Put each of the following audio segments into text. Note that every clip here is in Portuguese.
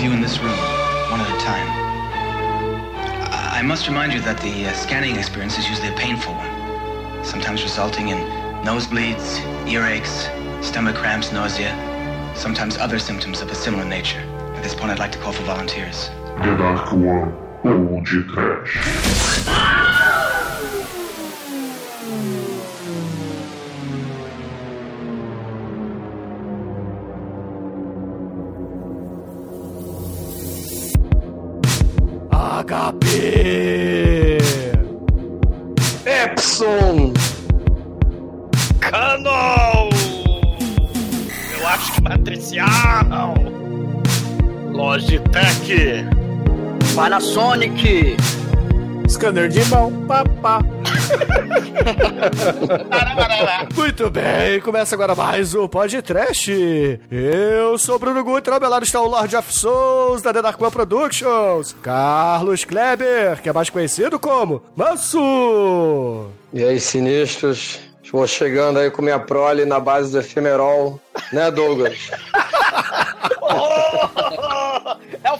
of you in this room, one at a time. I must remind you that the uh, scanning experience is usually a painful one, sometimes resulting in nosebleeds, earaches, stomach cramps, nausea, sometimes other symptoms of a similar nature. At this point, I'd like to call for volunteers. The Dark One, ou de Panasonic! Scanner de mão, papá. Muito bem, começa agora mais um podcast. Eu sou Bruno Guter, ao meu lado está o Lord of Souls da The Dark One Productions, Carlos Kleber, que é mais conhecido como Manso. E aí, sinistros? Vou chegando aí com minha prole na base do efemerol, né, Douglas? Oh, é o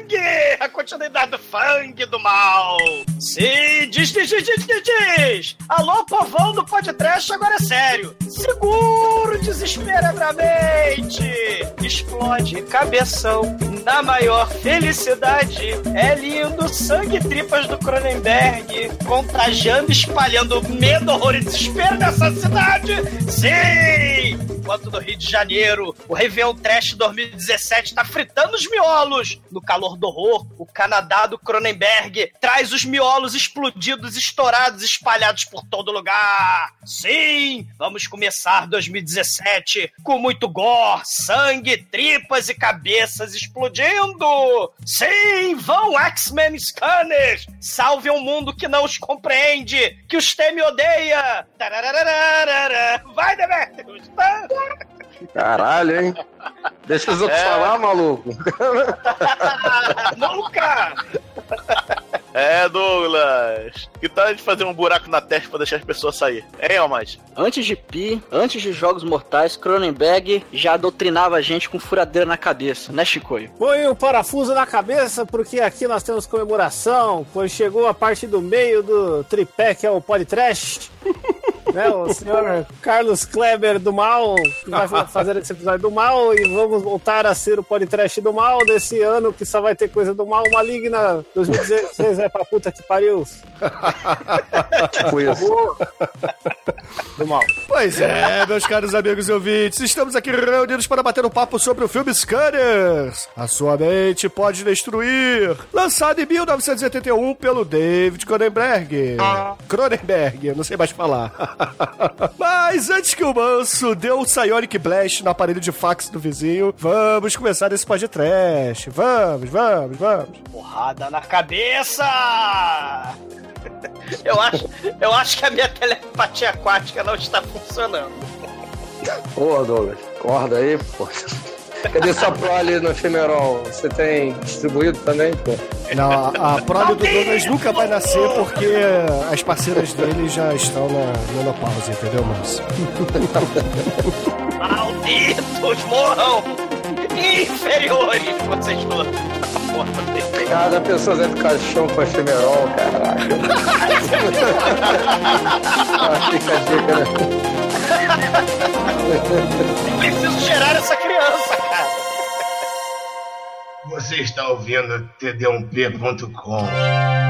Fang! A continuidade do Fang do mal! Sim, diz, diz, diz, diz, diz! Alô, povão do podcast, agora é sério! Seguro desesperadamente! Explode cabeção na maior felicidade! É lindo, sangue tripas do Cronenberg contagiando, espalhando medo, horror e desespero nessa cidade! Sim! Enquanto no Rio de Janeiro, o Réveillon Trash 2017 tá fritando os miolos. No calor do horror, o Canadá do Cronenberg traz os miolos explodidos, estourados, espalhados por todo lugar. Sim, vamos começar 2017 com muito gore, sangue, tripas e cabeças explodindo. Sim, vão X-Men Scanners! Salve um mundo que não os compreende, que os teme e odeia. Vai, Demetrius! Caralho, hein? Deixa os outros É. falar, maluco. Nunca! É, Douglas. Que tal a gente fazer um buraco na testa pra deixar as pessoas sair? Hein, Almighty? Antes de Pi, antes de Jogos Mortais, Cronenberg já doutrinava a gente com furadeira na cabeça, né, Chicoio? Põe o parafuso na cabeça, porque aqui nós temos comemoração, pois chegou a parte do meio do tripé, que é o Politrash. né, o senhor Carlos Kleber do Mal, que vai fazer esse episódio do Mal, e vamos voltar a ser o Politrash do Mal desse ano, que só vai ter coisa do Mal maligna. 2016 vai pra puta que pariu. Tipo isso. Do Mal. Pois é, meus caros amigos e ouvintes, estamos aqui reunidos para bater um papo sobre o filme Scanners. A sua mente pode destruir. Lançado em 1981 pelo David Cronenberg. Cronenberg, eu não sei mais falar. Mas antes que o manso dê um Psionic Blast no aparelho de fax do vizinho, vamos começar esse podcast. Vamos, vamos, vamos. Porrada na cabeça! Eu acho, eu acho que a minha telepatia aquática não está funcionando. Pô, Douglas, acorda aí, pô. Cadê sua prole no efemerol? Você tem distribuído também, pô? Não, a, a prole do Douglas nunca vai nascer porque as parceiras dele já estão na menopausa, entendeu, Manso? Malditos morram! Inferiores, vocês todos. Cada pessoa dentro do caixão com efemerol, caraca. fica a dica, né? Preciso gerar essa criança. Você está ouvindo td1p.com.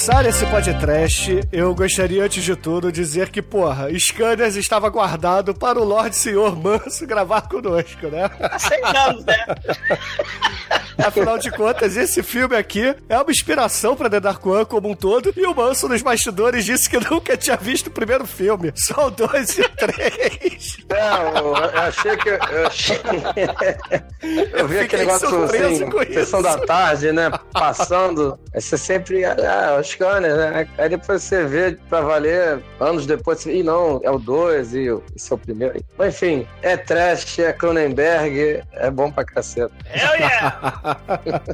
começar esse podcast, eu gostaria antes de tudo dizer que, porra, Scanners estava guardado para o Lorde Senhor Manso gravar conosco, né? Há 100 anos, né? Afinal de contas, esse filme aqui é uma inspiração pra The Dark One como um todo. E o Manso nos bastidores disse que nunca tinha visto o primeiro filme. Só o 2 e o 3. Não, eu achei que. Eu, achei... eu vi fiquei aquele negócio surpreso assim, com isso. sessão da tarde, né? Passando. Você sempre. Ah, os Scanners, né? Aí depois você vê pra valer, anos depois, Ih, não, é o 2 e esse é o primeiro. Mas, enfim, é trash, é Cronenberg, é bom pra caceta. Hell yeah!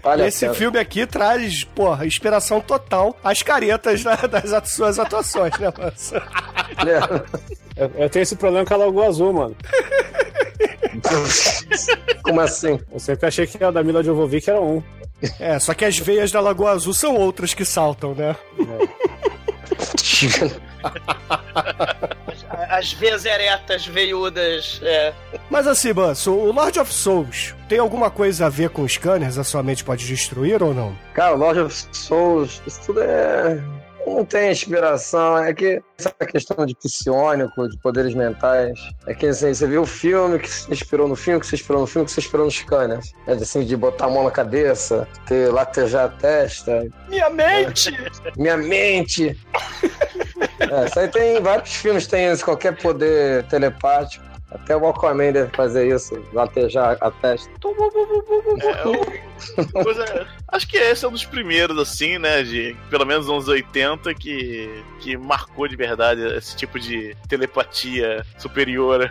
Vale Esse pena. filme aqui traz, porra, inspiração total às caretas né, das suas atuações, né, Manso? Eu, eu tenho esse problema com a Lagoa Azul, mano. Como assim? Eu sempre achei que a da Mila Jovovich era um. É, só que as veias da Lagoa Azul são outras que saltam, né? As veias eretas, veiudas. É. Mas assim, Manso, o Lord of Souls tem alguma coisa a ver com scanners? A sua mente pode destruir ou não? Cara, Lord of Souls, isso tudo é. Não tem inspiração, é que essa questão de psionico, de poderes mentais, é que assim, você viu o filme que se inspirou no filme, que se inspirou no filme, que se inspirou nos scanners. É assim, de botar a mão na cabeça, ter latejar a testa, Minha mente! minha mente. É, isso aí tem vários filmes, tem esse, qualquer poder telepático. Até o Aquaman deve fazer isso, latejar a testa. É, o- coisa- acho que esse é um dos primeiros, assim, né? De pelo menos uns 80 que, que marcou de verdade esse tipo de telepatia superior.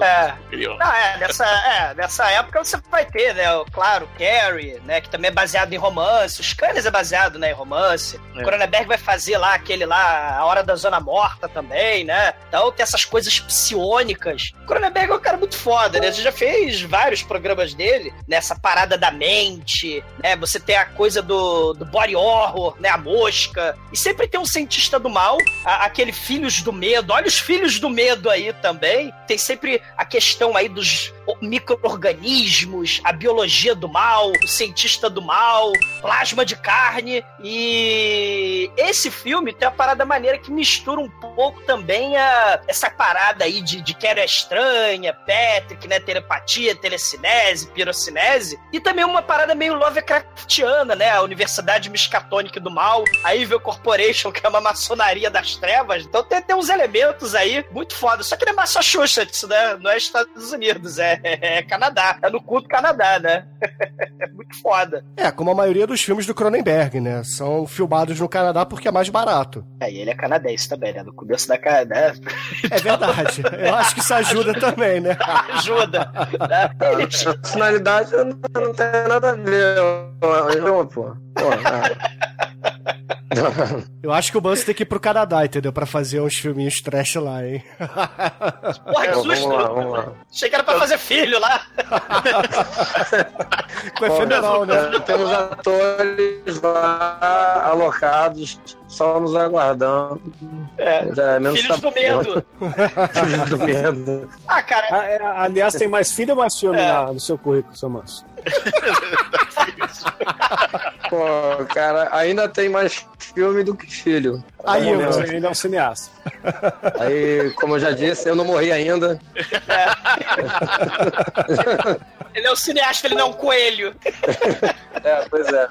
É. superior. Não, é, nessa, é, nessa época você vai ter, né, o- claro, Carrie, né, que também é baseado em romance, os Canes é baseado, né, em romance, É. o Cronenberg vai fazer lá aquele lá, A Hora da Zona Morta também, né, então tem essas coisas psionicas. O Cronenberg é um cara muito foda, né, a gente já fez vários programas dele, nessa parada da mente, né, você tem a coisa do, do body horror, né, a mosca, e sempre tem um cientista do mal, a- aquele Filhos do Medo, olha os Filhos do Medo aí também, tem sempre a questão aí dos micro-organismos, a biologia do mal, o cientista do mal, plasma de carne, e esse filme tem uma parada maneira que mistura um pouco também a, essa parada aí de, de É Estranha, Patrick, né, telepatia, telecinese, pirocinese, e também uma parada meio Lovecraftiana, né, a Universidade Miskatonic do Mal, a Evil Corporation, que é uma maçonaria das trevas, então tem, tem uns elementos aí muito foda, só que não é Massachusetts, né, não é Estados Unidos, é, é Canadá, é no culto Canadá, né, é muito foda. É, como a maioria dos filmes do Cronenberg, né? São filmados no Canadá porque é mais barato. É, e ele é canadense também, né, no começo da Canadá, É verdade. Eu acho que isso ajuda também, né? ajuda, Personalidade não, não tem nada a ver, ó, pô. Pô, ah. Eu acho que o Manso tem que ir pro Canadá, entendeu? Pra fazer uns filminhos trash lá, hein? Porra, que Vamos susto! lá, vamos lá. Achei que era pra fazer filho lá. Com efemeral, né? É, Temos atores lá alocados, só nos aguardando. É. É menos Filhos do medo. Filhos do medo. Ah, cara, Ah, é, aliás, tem mais filho ou mais filme É. na- no seu currículo, seu manso? Pô, cara, ainda tem mais filme do que filho. Aí, Você mano. ainda é um cineasta. Aí, como eu já disse, eu não morri ainda. ele é um cineasta, ele não é um coelho. É, pois é.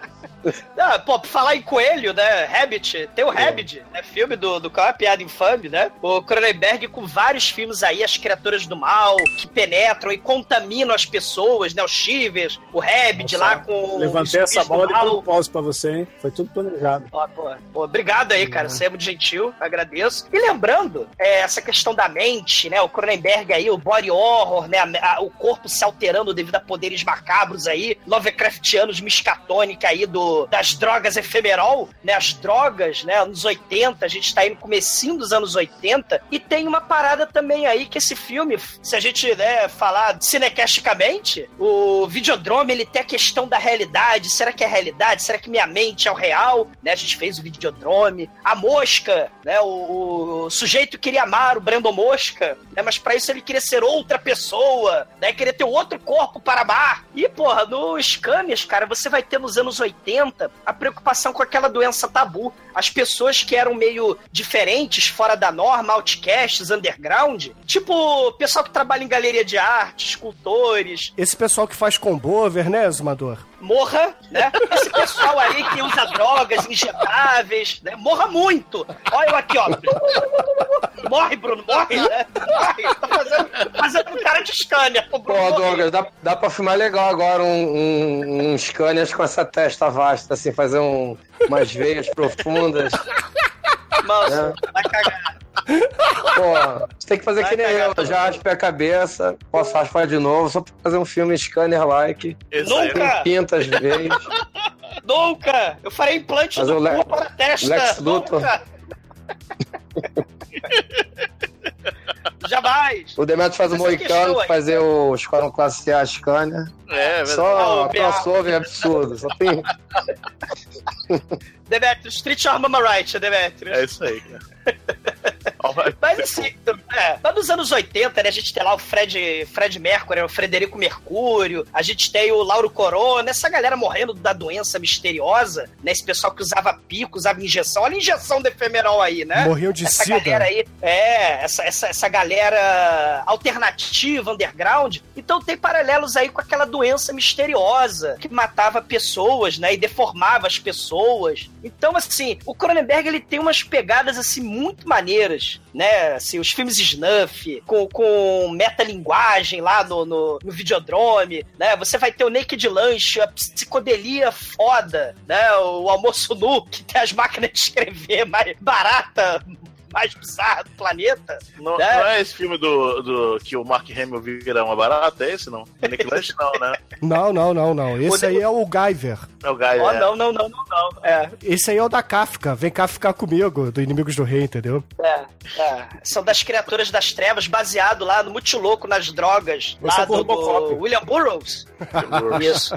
Ah, pô, pra falar em coelho, né? Rabbit, tem o Rabbit, né? Filme do, do qual é piada infame, né? O Cronenberg com vários filmes aí, as criaturas do mal, que penetram e contaminam as pessoas, né? Os Shivers, o Rabbit Nossa, lá com. Levantei essa bola de propósito pra você, hein? Foi tudo planejado. Ó, pô, pô, obrigado aí, cara. Você é muito gentil, agradeço. E lembrando, é, essa questão da mente, né? O Cronenberg aí, o body horror, né? a- a- o corpo se alterando devido a poderes macabros aí, Lovecraftianos, miscatônica aí do, das drogas efemerol, né? As drogas, né? Anos 80, a gente tá aí no comecinho dos anos 80. E tem uma parada também aí que esse filme, se a gente né, falar cinecasticamente, o Videodrome, ele tem a questão da realidade. Será que é realidade? Será que minha mente é o real? Né, a gente fez o Videodrome. A Mosca, né, o, o sujeito queria amar o Brandon Mosca, né, mas para isso ele queria ser outra pessoa, né, queria ter outro corpo para amar. E, porra, no Scanners, cara, você vai ter nos anos 80 80, a preocupação com aquela doença tabu. As pessoas que eram meio diferentes, fora da norma, outcasts, underground, tipo pessoal que trabalha em galeria de arte, escultores, Esse pessoal que faz combover, né, Zumador? Morra, né? Esse pessoal aí que usa drogas injetáveis, né? Morra muito. Olha eu aqui, ó. Morre, Bruno, morre, né? Morre. Tô fazendo, fazendo um cara de Scania. Bruno Pô. Douglas, dá, dá pra filmar legal agora um, um, um com essa testa vasta, assim, fazer um, umas veias profundas. Mano, vai cagar. Pô, você tem que fazer Vai que nem cagar eu, todo já raspei a cabeça, posso raspar de novo, só pra fazer um filme Scanner-like, Nunca! pinta as veias. Nunca! Eu farei implante Mas do cu para a testa. Lex Luthor. Jamais! O Demetrio faz o Moicano, questão fazer o Esquadrão Classe A Scania. É, Só Ah, o crossover absurdo, só tem... Demetrio, Street Armama Right, Demetrio. é isso aí, cara. Mas assim, é, mas nos anos 80, né, a gente tem lá o Fred, Fred Mercury, o Frederico Mercúrio, a gente tem o Lauro Corona, essa galera morrendo da doença misteriosa, né? Esse pessoal que usava pico, usava injeção. Olha a injeção do efemerol aí, né? Morriam de essa sida. galera aí, é, essa, essa, essa galera alternativa, underground. Então tem paralelos aí com aquela doença misteriosa que matava pessoas, né, e deformava as pessoas. Então, assim, o Cronenberg, ele tem umas pegadas, assim, muito maneiras, né, assim, os filmes snuff, com, com metalinguagem lá no, no, no Videodrome, né, você vai ter o Naked Lunch, a psicodelia foda, né, o almoço nu, que tem as máquinas de escrever mais barata, mais bizarra do planeta. Não, né? não é esse filme do, do que o Mark Hamill vira uma barata? É esse não? Nick Lunch não, né? Não, não, não, não. Esse aí é o Guyver. É o Guy, Oh, é. não, não, não, não, não. É, Esse aí é o da Kafka. Vem cá ficar comigo, do Inimigos do Rei, entendeu? é, é. São das criaturas das trevas, baseado lá no muito louco nas drogas, Esse lá é o do, do Robocop. William Burroughs. Isso.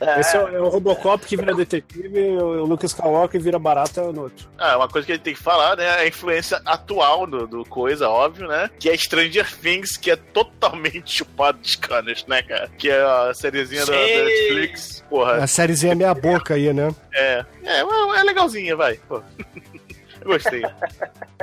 É, Esse é, o- é o Robocop que vira detetive e o Lucas Skywalker vira barata no outro. Ah, uma coisa que a gente tem que falar, né? é A influência atual do, do coisa, óbvio, né? Que é Stranger Things, que é totalmente chupado de scanners, né, cara? Que é a sériezinha da, da. Netflix. Porra, A sériezinha meia boca aí, né? é. É, é, é legalzinha, vai. Pô. Gostei.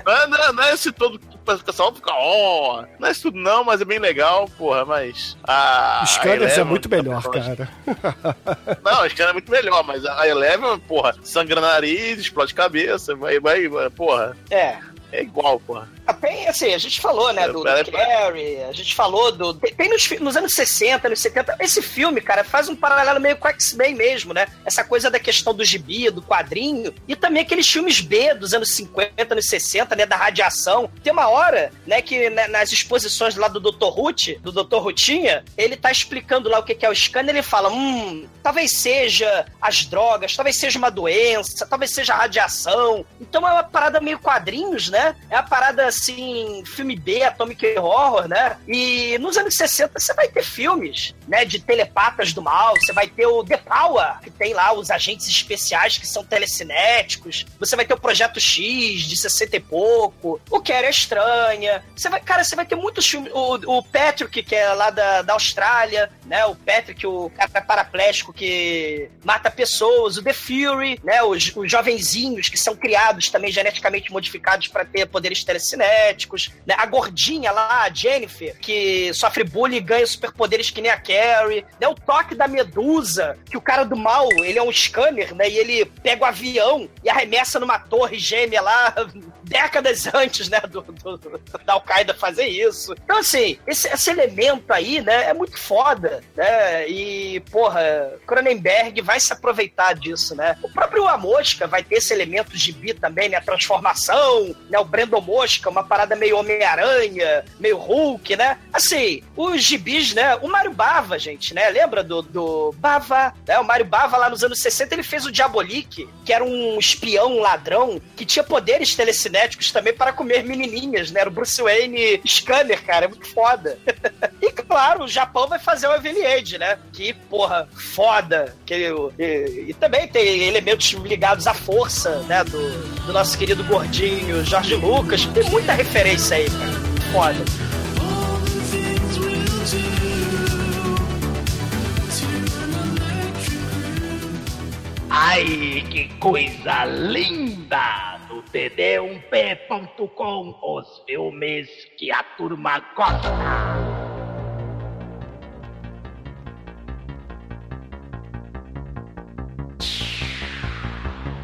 Não, é- não, é- não é esse todo que o pessoal fica, ó. não é isso tudo, não, mas é bem legal, porra, mas. A, Scanners a é muito melhor, cara. Não, Scanners é muito melhor, mas a Eleven, porra, sangra nariz, explode cabeça, vai, vai, porra. é. É igual, porra. Tem, assim, a gente falou, né, do, do É, é- Carrie, a gente falou do... Tem, tem nos, nos anos 60, anos 70, esse filme, cara, faz um paralelo meio com X-Men mesmo, né? Essa coisa da questão do gibi, do quadrinho, e também aqueles filmes B dos anos 50, anos 60, né, da radiação. Tem uma hora, né, que né, nas exposições lá do Dr. Ruth, do Dr. Rutinha, ele tá explicando lá o que que é o scanner, ele fala, hum, talvez seja as drogas, talvez seja uma doença, talvez seja a radiação. Então é uma parada meio quadrinhos, né? É uma parada assim, filme B, Atomic Horror, né? E nos anos 60 você vai ter filmes, né, de telepatas do mal, você vai ter o The Power, que tem lá os agentes especiais que são telecinéticos, você vai ter o Projeto X de 60 e pouco, o que era estranha. Você vai, cara, você vai ter muitos filmes, o, o Patrick, que é lá da, da Austrália, né? O Patrick, o cara paraplégico que mata pessoas, o The Fury, né? Os, os jovenzinhos que são criados também geneticamente modificados para ter poderes telecinéticos, né? A gordinha lá, a Jennifer, que sofre bullying e ganha superpoderes que nem a Carrie, né? O toque da Medusa, que o cara do mal, ele é um scanner, né? E ele pega o avião e arremessa numa torre gêmea lá décadas antes, né, do, do- da Al-Qaeda fazer isso. Então, assim, esse, esse elemento aí, né, é muito foda, né, e, porra, Cronenberg vai se aproveitar disso, né. O próprio A Mosca vai ter esse elemento de bi também, né, a transformação, né, o Brandon Mosca, uma parada meio Homem-Aranha, meio Hulk, né. Assim, os gibis, né, o Mário Bava, gente, né, lembra do, do Bava, né, o Mário Bava lá nos anos 60, ele fez o Diabolique, que era um espião, um ladrão, que tinha poderes telecinéticos também para comer menininhas, né, era o Bruce Wayne Scanner, cara, é muito foda. e claro, o Japão vai fazer o Eveliade, né, que, porra, foda, que, e, e também tem elementos ligados à força, né, do, do nosso querido gordinho Jorge Lucas, tem muita referência aí, cara, foda. Ai, que coisa linda! No td1p.com, os filmes que a turma gosta.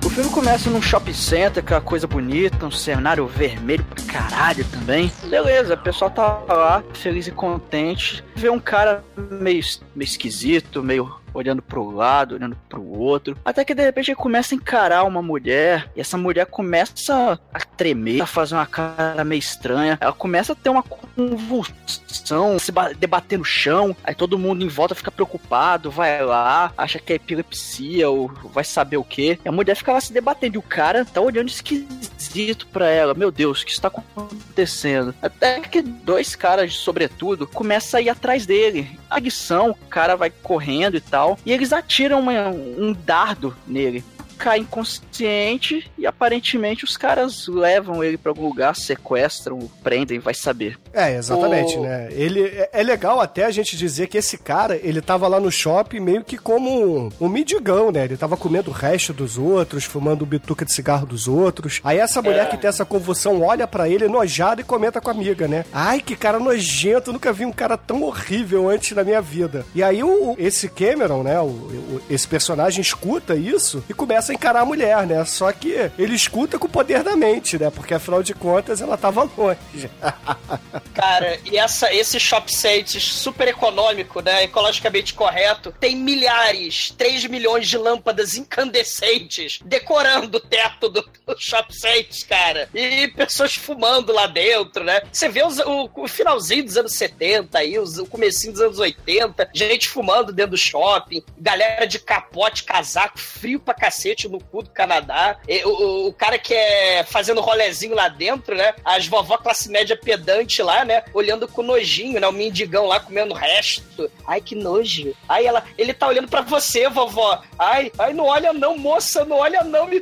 O filme começa num shopping center, aquela coisa bonita, um cenário vermelho pra caralho também. Beleza, o pessoal tá lá, feliz e contente. Vê um cara meio, meio esquisito, meio olhando pro lado, olhando pro outro. Até que de repente ele começa a encarar uma mulher, e essa mulher começa a tremer, a fazer uma cara meio estranha. Ela começa a ter uma convulsão, se ba- debater no chão. Aí todo mundo em volta fica preocupado, vai lá, acha que é epilepsia ou vai saber o que. A mulher fica lá se debatendo, e o cara tá olhando esquisito pra ela. Meu Deus, o que está acontecendo? Até que dois caras sobretudo começam a ir atrás dele. A adição, o cara vai correndo e tal, e eles atiram uma- um dardo nele. Cai inconsciente e aparentemente os caras levam ele pra algum lugar, sequestram, prendem, vai saber. É, exatamente, O- né? Ele é, é legal até a gente dizer que esse cara, ele tava lá no shopping meio que como um, um mendigão, né? Ele tava comendo o resto dos outros, fumando bituca de cigarro dos outros. Aí essa mulher que tem essa convulsão olha pra ele enojada e comenta com a amiga, né? Ai, que cara nojento, nunca vi um cara tão horrível antes na minha vida. E aí o, esse Cameron, né? O, o- esse personagem escuta isso e começa a encarar a mulher, né? Só que ele escuta com o poder da mente, né? Porque afinal de contas ela tava longe. Cara, e essa, esse shop site super econômico, né? Ecologicamente correto, tem milhares, 3 milhões de lâmpadas incandescentes decorando o teto do, do shop site, cara. E pessoas fumando lá dentro, né? Você vê os- o, o finalzinho dos anos 70 aí, os- o comecinho dos anos 80, gente fumando dentro do shopping, galera de capote, casaco, frio pra cacete no cu do Canadá. E o, o- cara que é fazendo rolezinho lá dentro, né? As vovó classe média pedante lá, né? Olhando com nojinho, né? O mendigão lá comendo resto. Ai, que nojo. Ai, ela, ele tá olhando pra você, vovó. Ai, ai, não olha não, moça, não olha não. Me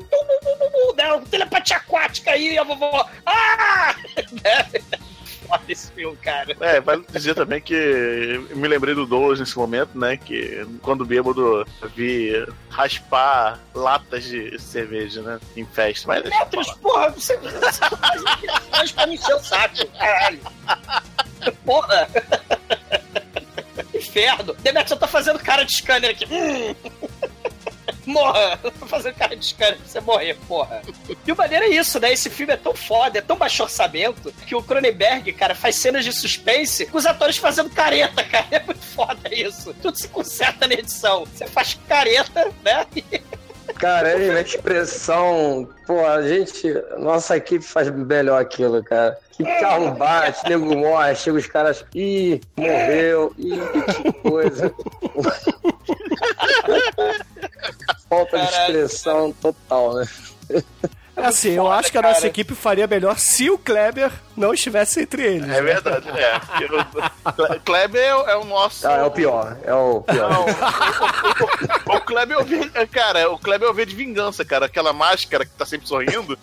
né? Telepatia aquática aí, a vovó. Ah! Foda filme, cara. É, vale dizer também que eu me lembrei do Douglas nesse momento, né? Que quando bêbado vi raspar latas de cerveja, né? Em festa. Mas Metros, porra, você, faz pra me encher o saco, caralho. Porra. Inferno. Demetrio, eu tô fazendo cara de scanner aqui. Hum. Morra! Fazendo cara de scanner pra você morrer, porra. E o maneiro é isso, né? Esse filme é tão foda, é tão baixo orçamento, que o Cronenberg, cara, faz cenas de suspense com os atores fazendo careta, cara. É muito foda isso. Tudo se conserta na edição. Você faz careta, né? Cara, ele na expressão. Pô, a gente. Nossa equipe faz melhor aquilo, cara. Que carro bate, nego morre, chega os caras. Ih, morreu. Ih, que coisa. Falta de expressão total, né? Assim, eu acho que a nossa equipe faria melhor se o Kleber não estivesse entre eles. É verdade, é. Kleber é, o- é o nosso. Ah, é o pior. É o pior. Não, o, o Kleber é cara, o Kleber é o V de vingança, cara. Aquela máscara que tá sempre sorrindo.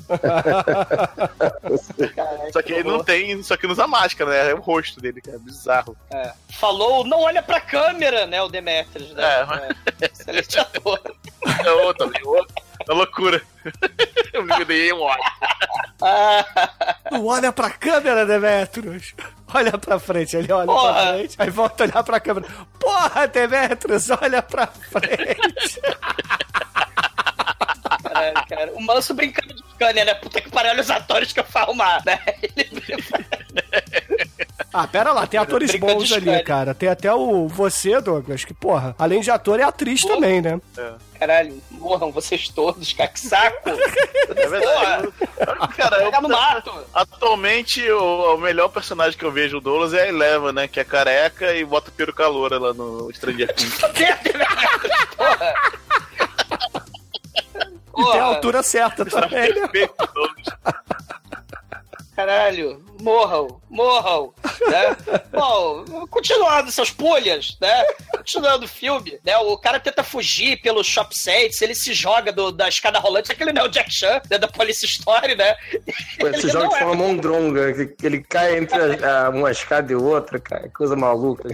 só que ele não tem, só que não usa máscara, né? É o rosto dele, cara. Bizarro. É. Falou, não olha pra câmera, né, o Demetrius, né? É. Excelente ator. É outro, é outro. É loucura. Eu me dei um ódio. Não olha pra câmera, Demetrius. Olha pra frente, ele olha Porra. pra frente, aí volta a olhar pra câmera. Porra, Demetrius, olha pra frente. Caralho, cara. O Manso brincando de scanner, né? Puta que pariu, olha os atores que eu arrumar, né? Ele... Ah, pera lá, tem atores bons ali, cara. Tem até o você, Douglas, que, porra, além de ator, é atriz também, né? Caralho, morram vocês todos, cara, que saco. É verdade. Cara, eu, Fica no mato. atualmente o, o melhor personagem que eu vejo o Douglas é a Eleva, né? Que é careca e bota peruca loura lá no Stranger Things. Porra. E tem a altura certa também, né? Perfeito, Douglas. Caralho, morram, morram, né? Bom, continuando seus pulhas, né? Continuando o filme, né? O cara tenta fugir pelos shop sites, ele se joga do- da escada rolante, aquele não é o Jack Chan, né, da Police Story, né? Pô, Ele jogo não de é- forma mondronga, que ele cai entre a- a- uma escada e outra, cara. Coisa maluca.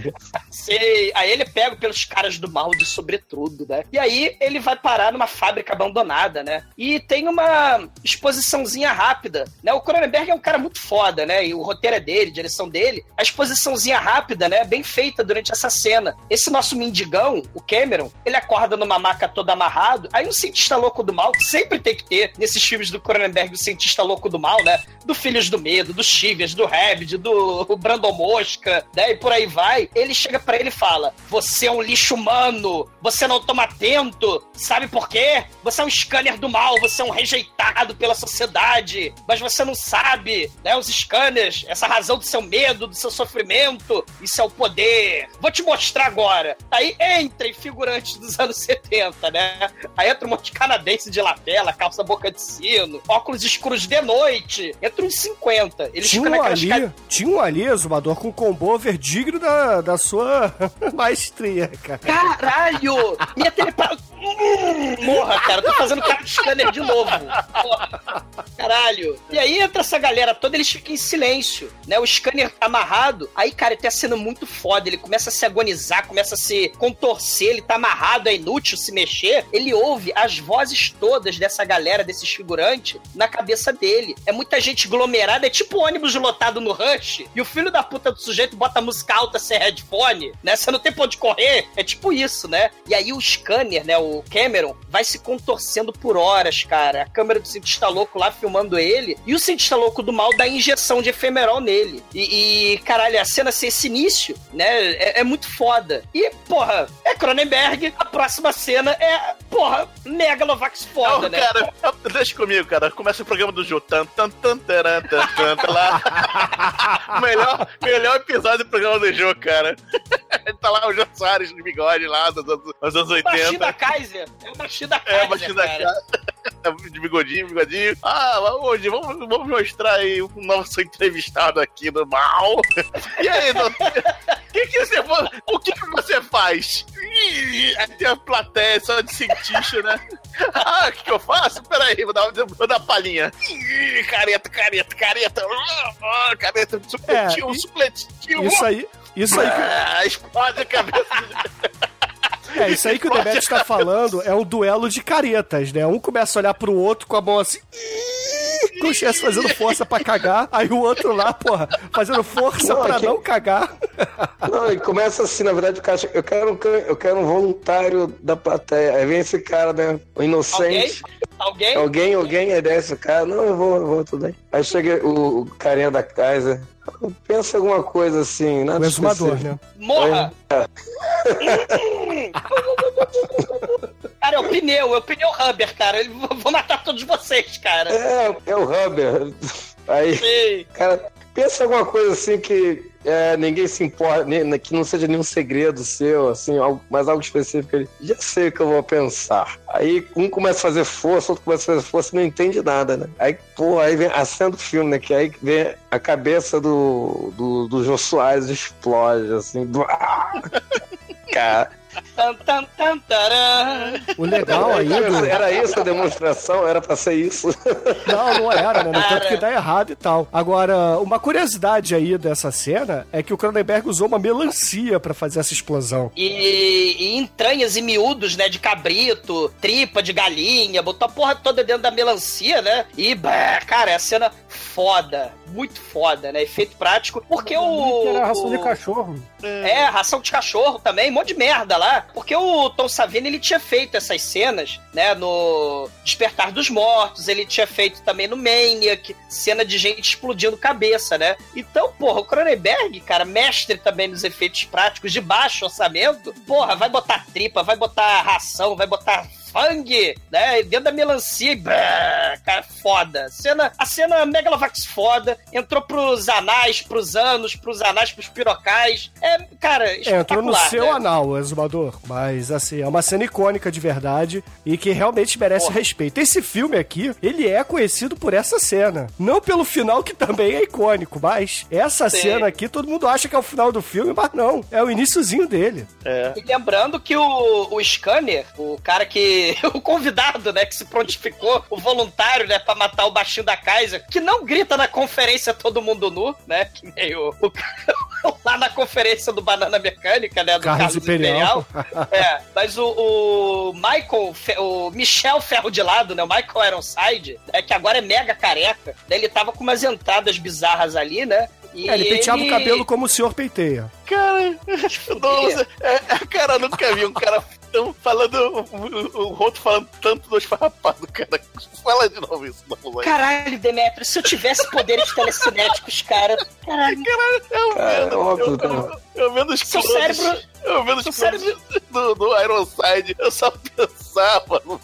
Sei. Aí ele pega pelos caras do mal de sobretudo, né? E aí ele vai parar numa fábrica abandonada, né? E tem uma exposiçãozinha rápida, né? O Cronenberg é um cara muito foda, né? E o roteiro é dele, direção dele. A exposiçãozinha rápida, né? Bem feita durante essa cena. Esse nosso mendigão, o Cameron, ele acorda numa maca todo amarrado. Aí um cientista louco do mal, que sempre tem que ter nesses filmes do Cronenberg, o cientista louco do mal, né? Do Filhos do Medo, do Chivias, do Rabbit, do Brandon Mosca, né? E por aí vai. Ele chega pra ele e fala: Você é um lixo humano, você não toma atento, sabe por quê? Você é um scanner do mal, você é um rejeitado pela sociedade, mas você não sabe, né? Os scanners, essa razão do seu medo, do seu sofrimento, isso é o poder. Vou te mostrar agora. Aí entrem figurantes dos anos 70, né? Aí entra um monte de canadense de lapela, calça boca de sino, óculos escuros de noite. Entra uns 50. Eles Tinha um ali, ca- tinha um ali, Exumador, com um combover digno da, da sua maestria, cara. Caralho! Minha telepa... Morra, cara. Tô fazendo cara de scanner de novo. Porra. Caralho. E aí entra essa galera toda, eles ficam em silêncio, né? O scanner tá amarrado. Aí, cara, ele tá sendo muito foda. Ele começa a se agonizar, começa a se contorcer. Ele tá amarrado, é inútil se mexer. Ele ouve as vozes todas dessa galera, desses figurantes, na cabeça dele. É muita gente aglomerada, é tipo ônibus lotado no Rush. E o filho da puta do sujeito bota a música alta sem headphone, né? Você não tem pra onde correr. É tipo isso, né? E aí o scanner, né? O Cameron, vai se contorcendo por horas, cara. A câmera do cientista louco lá filmando ele. E o cientista louco do mal dá injeção de efemerol nele. E, e, caralho, a cena ser esse início, né? É, é muito foda. E, porra, é Cronenberg. A próxima cena é, porra, Megalovax foda, Não, né? cara, deixa comigo, cara. Começa o programa do Jô. Tan, tan, tan, taran, tan, tan, tan, lá. melhor, melhor episódio do programa do Jô, cara. tá lá o Jô Soares de bigode lá, dos anos, dos anos 80. Machida Kaiser. É o Machida É, Kaiser, baixinho da cara. cara. De bigodinho, bigodinho. Ah, hoje vamos, vamos mostrar aí um nosso entrevistado aqui do mal. E aí, doutor? Que que você, o que, que você faz? Tem a plateia só de cientista, né? Ah, o que, que eu faço? Peraí, vou dar, vou dar uma palhinha. Careta, careta, careta. Ah, careta, supletivo, É, supletivo. Isso aí, isso aí, Ah, explode a cabeça. É, isso aí que o Demet tá falando é um duelo de caretas, né? Um começa a olhar pro outro com a mão assim. Com o chefe fazendo força pra cagar, aí o outro lá, porra, fazendo força Não, pra aqui- não cagar. Não, e começa assim, na verdade, o cara eu quero, um eu quero um voluntário da plateia. Aí vem esse cara, né? O inocente. Alguém? Alguém, alguém, aí desce o cara. Não, eu vou, eu vou, tudo bem. Aí chega o, o carinha da Kaiser. Pensa alguma coisa assim, nada O exumador, específico. né? Morra! Cara, é o pneu, é o pneu Rubber, cara. Eu vou matar todos vocês, cara. É, é o Rubber. Aí, Sei. cara, pensa alguma coisa assim que é, ninguém se importa, que não seja nenhum segredo seu, assim, mas algo específico. Ele, já sei o que eu vou pensar. Aí um começa a fazer força, outro começa a fazer força e não entende nada, né? Aí, pô, aí vem a cena do filme, né? Que aí vem a cabeça do, do, do Jô Soares explode, assim. Cara, Tan, tan, tan, taran. O legal aí do... era isso a demonstração? Era pra ser isso? Não, não era, né? No tanto que dá errado e tal. Agora, uma curiosidade aí dessa cena é que o Cronenberg usou uma melancia pra fazer essa explosão. E, e entranhas e miúdos, né? De cabrito, tripa de galinha, botou a porra toda dentro da melancia, né? E, bah, cara, é a cena foda. Muito foda, né? Efeito prático. Porque o. Era ração de o- cachorro. É, ração de cachorro também, um monte de merda lá. Porque o Tom Savini, ele tinha feito essas cenas, né, no Despertar dos Mortos, ele tinha feito também no Maniac, cena de gente explodindo cabeça, né? Então, porra, o Cronenberg, cara, mestre também nos efeitos práticos de baixo orçamento, porra, vai botar tripa, vai botar ração, vai botar sangue, né, dentro da melancia. Bah, cara, foda. Cena, a cena Megalovax foda, entrou pros anais, pros anos, pros anais, pros pirocais. É, cara, É, entrou no seu né? anal, Exumador. Mas, assim, é uma cena icônica de verdade e que realmente merece respeito. Esse filme aqui, ele é conhecido por essa cena. Não pelo final, que também é icônico, mas essa Sim. cena aqui, todo mundo acha que é o final do filme, mas não. É o iniciozinho dele. É. E lembrando que o, o Scanner, o cara que. o convidado, né, que se prontificou, o voluntário, né, pra matar o baixinho da Kaiser, que não grita na conferência todo mundo nu, né? Que nem o, lá na conferência do Banana Mecânica, né? Do Carlos Carlos, Imperial. Imperial. É, mas o, o Michael, Fe- o Michel Ferro de Lado, né? O Michael Ironside, é que agora é mega careca. né, Ele tava com umas entradas bizarras ali, né? E É, ele penteava o cabelo como o senhor peiteia. Cara, nossa, é, é, cara, eu nunca vi um cara tão falando, o, o, o Roto falando tanto dos farrapados, cara. Fala de novo isso, não, vai. Caralho, Demetrio, se eu tivesse poderes telecinéticos, cara. Caralho. Caralho, eu Cara, vendo, é óbvio, eu, cara. eu, eu vendo os Seu clones, cérebro- eu vendo os clones do, do Ironside, eu só pensava no.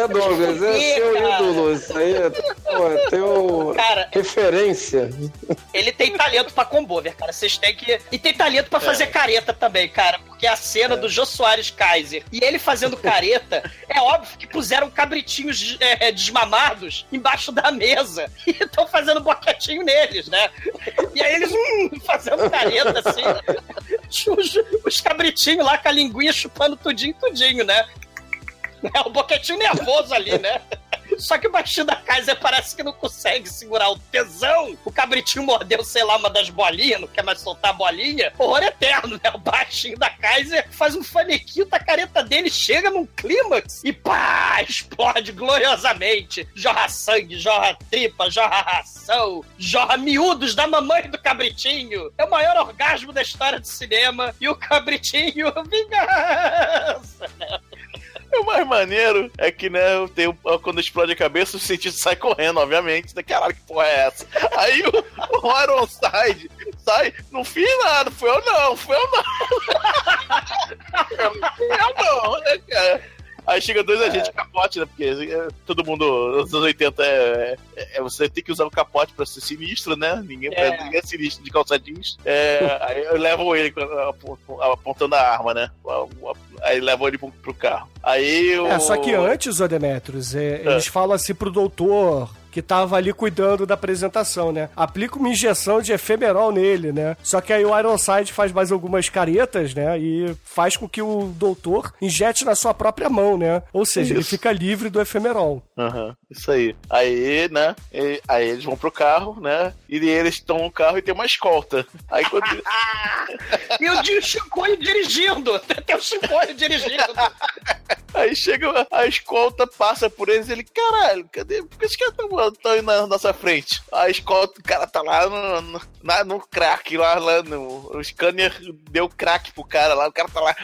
É, Douglas, é seu ídolo. Isso aí é pô, é teu Cara, referência. ele tem talento pra combover, cara. Vocês têm que. E tem talento pra fazer careta também, cara. Porque a cena do Jô Soares Kaiser e ele fazendo careta, é óbvio que puseram cabritinhos é, desmamados embaixo da mesa e estão fazendo boquetinho neles, né? E aí eles hum, fazendo careta assim. Os, os cabritinhos lá com a linguinha chupando tudinho, tudinho, né? É o boquetinho nervoso ali, né? Só que o baixinho da Kaiser parece que não consegue segurar o tesão. O cabritinho mordeu, sei lá, uma das bolinhas, não quer mais soltar a bolinha. Horror eterno, né? O baixinho da Kaiser faz um fanequinho da careta dele, chega num clímax e pá, explode gloriosamente. Jorra sangue, jorra tripa, jorra ração, jorra miúdos da mamãe do cabritinho. É o maior orgasmo da história do cinema. E o cabritinho, vingança! O mais maneiro é que, né, tem, quando explode a cabeça, o cientista sai correndo, obviamente. Né? Caralho, que porra é essa? Aí o, o Ironside sai, não fiz nada, fui eu não, fui eu não. fui eu não, né, cara? Aí chega dois agentes de capote, né? Porque é, todo mundo nos anos 80 é, é- é- Você tem que usar o capote pra ser sinistro, né? Ninguém É. ninguém é sinistro de calça jeans. É, aí levo ele apontando a arma, né? Aí levam ele pro, pro carro. Aí o. É, só que antes, ô Demetrios, é, eles falam assim pro doutor que tava ali cuidando da apresentação, né? Aplica uma injeção de efemerol nele, né? Só que aí o Ironside faz mais algumas caretas, né? E faz com que o doutor injete na sua própria mão, né? Ou seja, ele Isso. fica livre do efemerol. Aham, isso aí. Aí, né? e- aí eles vão pro carro, né? E eles estão no carro e tem uma escolta. Aí quando. E o Di- Chicoio dirigindo. Tem o Chicoio dirigindo. Aí chega a escolta, passa por eles e ele, caralho, cadê? Por que esses caras estão aí na nossa frente? A escolta, o cara tá lá no, no, na- no crack, lá, lá no. O scanner deu crack pro cara lá, o cara tá lá,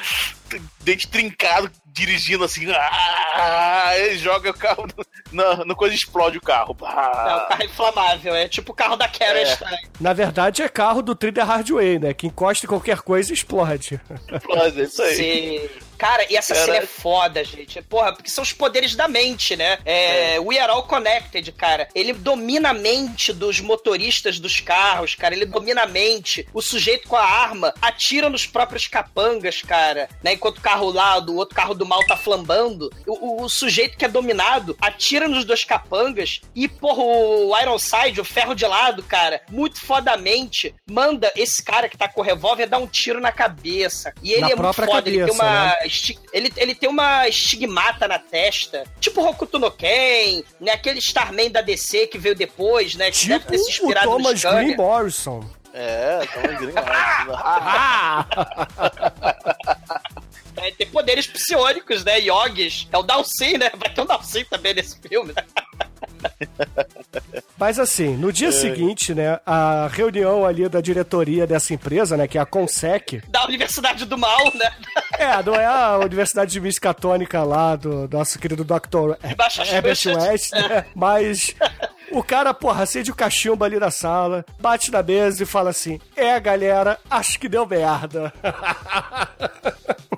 dente trincado, dirigindo assim. Ah, ele joga o carro no, no coisa e explode o carro. É, o Ah, carro inflamável. É tipo o carro da Carrie É. Na verdade, é carro do Thriller Hardway, né? Que encosta em qualquer coisa e explode. explode, é isso aí. Sim. Cara, e essa cena é foda, gente. Porra, porque são os poderes da mente, né? É, We are all connected, cara. Ele domina a mente dos motoristas dos carros, cara. Ele domina a mente. O sujeito com a arma atira nos próprios capangas, cara. Né? Enquanto o carro lá, do outro carro do mal tá flambando. O, o- o sujeito que é dominado atira nos dois capangas e, porra, o Ironside, o ferro de lado, cara, muito fodamente, manda esse cara que tá com o revólver dar um tiro na cabeça. E ele Na é muito foda, ele tem cabeça, uma. né? Esti- Ele, ele tem uma estigmata na testa. Tipo Hokuto no Ken, né? Aquele Starman da DC que veio depois, né? Que deve Tipo ter se o inspirado no Thomas. Green Morrison. É, um gringo. Ah! É, tem poderes psionicos, né? Yogis. É o Dalsin, né? Vai ter um Dalsin também nesse filme, né? Mas assim, no É. dia seguinte, né, a reunião ali da diretoria dessa empresa, né, que é a Consec, Da Universidade do Mal, né? é, não é a Universidade de Mística Tônica lá do nosso querido Dr. Herbert West, né, mas o cara, porra, acende o cachimbo ali na sala, bate na mesa e fala assim, é, galera, acho que deu merda.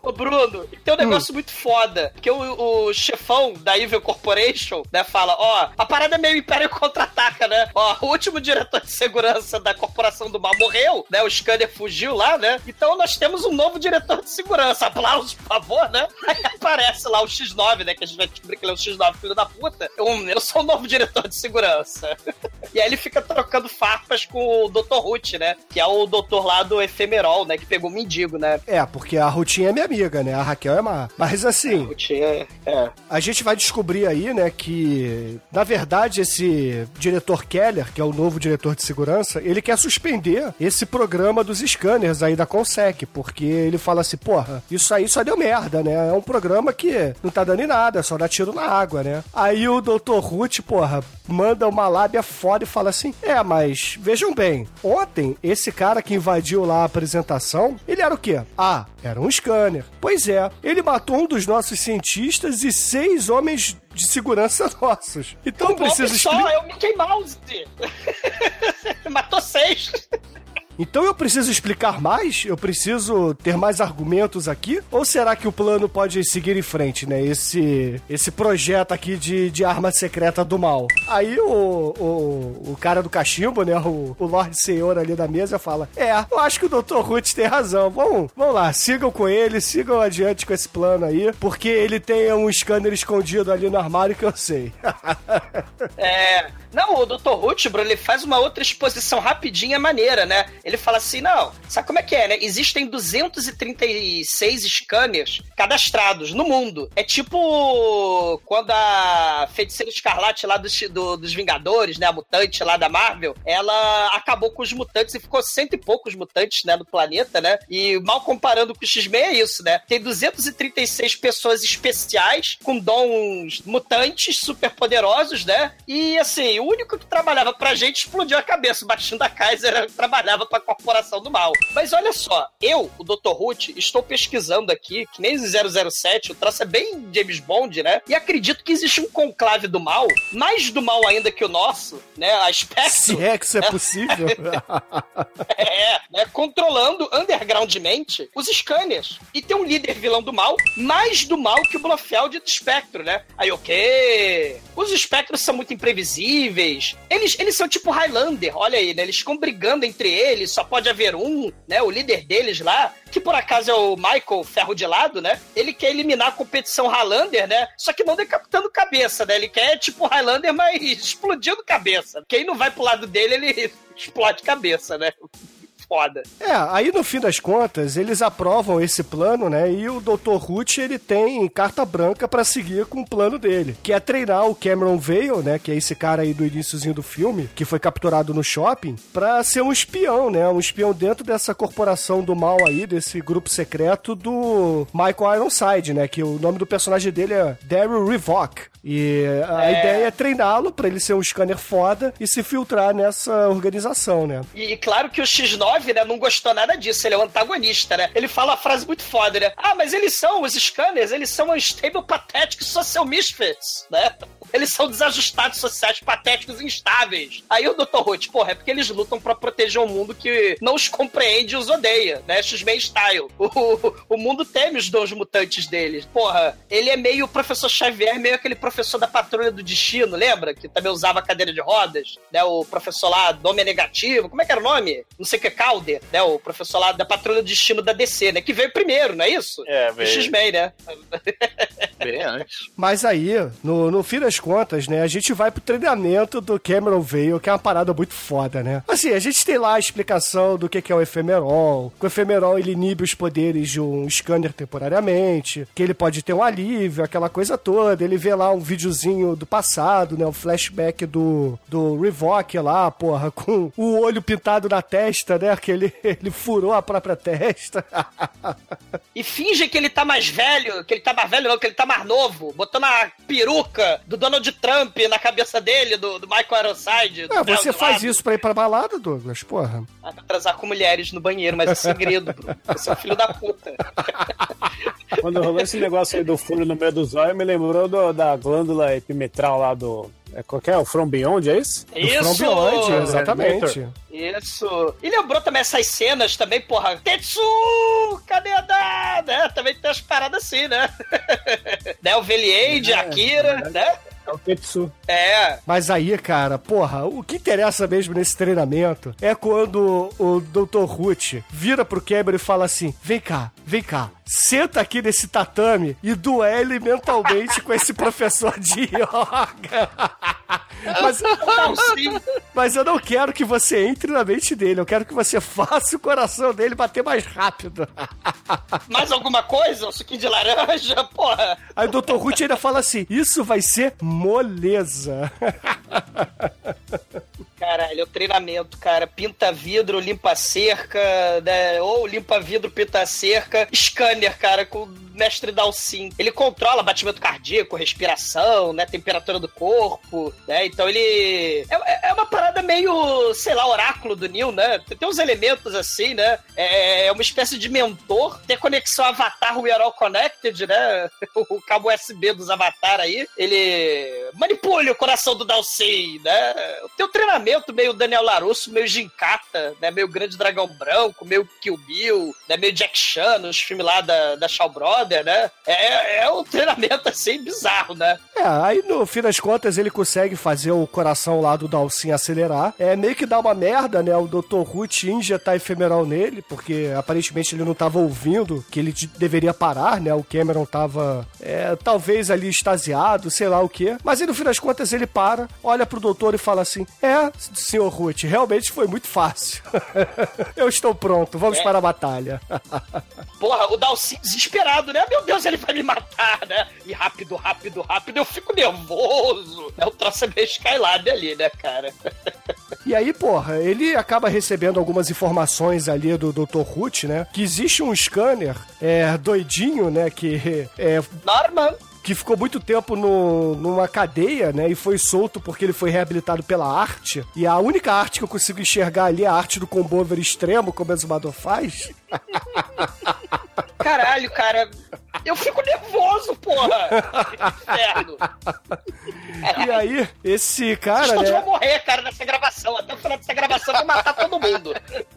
O Bruno, tem um negócio muito foda. Que o, o chefão da Evil Corporation, né, fala: ó, a parada é meio Império contra-ataca, né? Ó, o último diretor de segurança da Corporação do Mal morreu, né? O Scanner fugiu lá, né? Então nós temos um novo diretor de segurança. Aplausos, por favor, né? Aí aparece lá o X9, né? Que a gente vai descobrir que ele é o X9, filho da puta. Eu, eu sou o novo diretor de segurança. E aí ele fica trocando farpas com o Dr. Ruth, né? Que é o doutor lá do Efemerol, né? Que pegou o mendigo, né? É, porque a Rutinha é minha amiga, né? A Raquel é má. Mas assim, Ruth é. é. a gente vai descobrir aí, né, que na verdade esse diretor Keller, que é o novo diretor de segurança, ele quer suspender esse programa dos scanners aí da Consec, porque ele fala assim, porra, isso aí só deu merda, né? É um programa que não tá dando em nada, só dá tiro na água, né? Aí o Dr. Ruth, porra, manda uma lábia foda e fala assim: É, mas vejam bem, ontem esse cara que invadiu lá a apresentação, ele era o quê? Ah, era um scanner. Pois é, ele matou um dos nossos cientistas e seis homens de segurança nossos. Então eu O Bob preciso só explicar. é o Mickey Mouse. Matou seis. Então eu preciso explicar mais? Eu preciso ter mais argumentos aqui? Ou será que o plano pode seguir em frente, né? Esse, esse projeto aqui de, de arma secreta do mal. Aí o, o, o cara do cachimbo, né? O, o Lorde Senhor ali da mesa fala: É, eu acho que o Dr. Ruth tem razão. Vamos, vamos lá, sigam com ele, sigam adiante com esse plano aí, porque ele tem um scanner escondido ali no armário que eu sei. É. Não, o Dr. Ruth, Bruno, ele faz uma outra exposição rapidinha maneira, né? Ele fala assim: não, sabe como é que é, né? Existem 236 scanners cadastrados no mundo. É tipo quando a feiticeira escarlate lá dos, do- dos Vingadores, né? A mutante lá da Marvel, ela acabou com os mutantes e ficou cento e poucos mutantes, né? No planeta, né? E mal comparando com o X-Men é isso, né? Tem 236 pessoas especiais com dons mutantes super poderosos, né? E assim, o único que trabalhava pra gente explodiu a cabeça. O Baixinho da Kaiser trabalhava pra corporação do mal. Mas olha só, eu, o Dr. Ruth, estou pesquisando aqui, que nem 007, o troço é bem James Bond, né? E acredito que existe um conclave do mal, mais do mal ainda que o nosso, né? A Spectre. Se é que isso é possível. É, né, controlando undergroundmente os scanners. E tem um líder vilão do mal, mais do mal que o Blofeld e do Espectro, né? Aí, ok. Os espectros são muito imprevisíveis. Eles, eles são tipo Highlander, olha aí, né? Eles ficam brigando entre eles, só pode haver um, né? O líder deles lá, que por acaso é o Michael Ferro de Lado, né? Ele quer eliminar a competição Highlander, né? Só que não decapitando cabeça, né? Ele quer tipo Highlander, mas explodindo cabeça. Quem não vai pro lado dele, ele explode cabeça, né? Foda. É, aí no fim das contas, eles aprovam esse plano, né? E o Dr. Ruth, ele tem carta branca pra seguir com o plano dele, que é treinar o Cameron Vale, né? Que é esse cara aí do iníciozinho do filme, que foi capturado no shopping, pra ser um espião, né? Um espião dentro dessa corporação do mal aí, desse grupo secreto do Michael Ironside, né? Que o nome do personagem dele é Daryl Revok. E a É. ideia é treiná-lo pra ele ser um scanner foda e se filtrar nessa organização, né? E, e claro que o X9, né, não gostou nada disso, ele é o antagonista, né? Ele fala uma frase muito foda, né? Ah, mas eles são, os scanners, eles são unstable, pathetic social misfits, né? Eles são desajustados sociais, patéticos e instáveis. Aí o Dr. Roth, porra, é porque eles lutam pra proteger um mundo que não os compreende e os odeia, né? X-Men style. O, o mundo teme os dons mutantes deles. Porra, ele é meio o professor Xavier, meio aquele professor da Patrulha do Destino, lembra? Que também usava cadeira de rodas, né? O professor lá, nome é negativo, como é que era o nome? Não sei o que, Calder, né? O professor lá da Patrulha do Destino da DC, né? Que veio primeiro, não é isso? É, O veio. X-Men, né? Bem antes. Mas aí, no, no fim das contas, né, a gente vai pro treinamento do Cameron Vale, que é uma parada muito foda, né? Assim, a gente tem lá a explicação do que é o efemerol, que o efemerol ele inibe os poderes de um scanner temporariamente, que ele pode ter um alívio, aquela coisa toda. Ele vê lá um videozinho do passado, né, o flashback do, do Revok lá, porra, com o olho pintado na testa, né, que ele, ele furou a própria testa. E finge que ele tá mais velho, que ele tá mais velho não, que ele tá mais novo, botando a peruca do Donald Trump na cabeça dele, do, do Michael Ironside. É, Theo você faz lado. isso pra ir pra balada, Douglas, porra. Ah, pra transar com mulheres no banheiro, mas é segredo, Bruno. Você é um filho da puta. Quando rolou esse negócio aí do furo no meio do zóio, me lembrou do- da glândula epimetral lá do É, qual que é? O From Beyond, é isso? From Isso! Beyond, exatamente. Isso. E lembrou também essas cenas também, porra. Tetsu! Cadê a da? Né? Também tem umas paradas assim, né? né? O Veliade, É, Akira, né? É o Tetsu. É. Mas aí, cara, porra, o que interessa mesmo nesse treinamento é quando o Dr. Ruth vira pro Cameron e fala assim: vem cá, vem cá, senta aqui nesse tatame e duele mentalmente com esse professor de yoga. Mas, Não, mas eu não quero que você entre na mente dele, eu quero que você faça o coração dele bater mais rápido. Mais alguma coisa? Um suquinho de laranja? Porra. Aí o Dr. Ruth ainda fala assim: isso vai ser moleza. Caralho, é o treinamento, cara. Pinta vidro, limpa cerca, né? Ou limpa vidro, pinta cerca. Scanner, cara, com o mestre Dalcin. Ele controla batimento cardíaco, respiração, né? Temperatura do corpo, né? Então ele. É, é uma parada meio, sei lá, oráculo do Neil, né? Tem uns elementos assim, né? É, é uma espécie de mentor. Tem conexão Avatar We Are All Connected, né? O cabo USB dos Avatar aí. Ele manipula o coração do Dalcin, né? Tem um treinamento meio Daniel Larusso, meio Gincata, né? Meio Grande Dragão Branco, meio Kill Bill, né? Meio Jack Chan, nos filmes lá da, da Shaw Brother, né? É, é um treinamento assim bizarro, né? É, aí no fim das contas ele consegue fazer o coração lá do Dalcin acelerar. É meio que dá uma merda, né? O Dr. Ruth injetar efemeral nele, porque aparentemente ele não tava ouvindo que ele de- deveria parar, né? O Cameron tava, é, talvez ali extasiado, sei lá o quê. Mas aí no fim das contas ele para, olha pro doutor e fala assim: É, senhor Ruth, realmente foi muito fácil. Eu estou pronto, vamos É. para a batalha. Porra, o Dalcin desesperado, né? Meu Deus, ele vai me matar, né? E rápido, rápido, rápido, eu fico nervoso. É o troço é meio Skylab ali, né, cara? E aí, porra, ele acaba recebendo algumas informações ali do Dr. Ruth, né? Que existe um scanner é, doidinho, né? Que é, Norman. Que ficou muito tempo no, numa cadeia, né? E foi solto porque ele foi reabilitado pela arte. E a única arte que eu consigo enxergar ali é a arte do combover extremo, como o Exumador faz. Caralho, cara. Eu fico nervoso, porra. Inferno. E aí, esse cara, Todos né? vão morrer, cara, nessa gravação. Até o final dessa gravação vou matar todo mundo.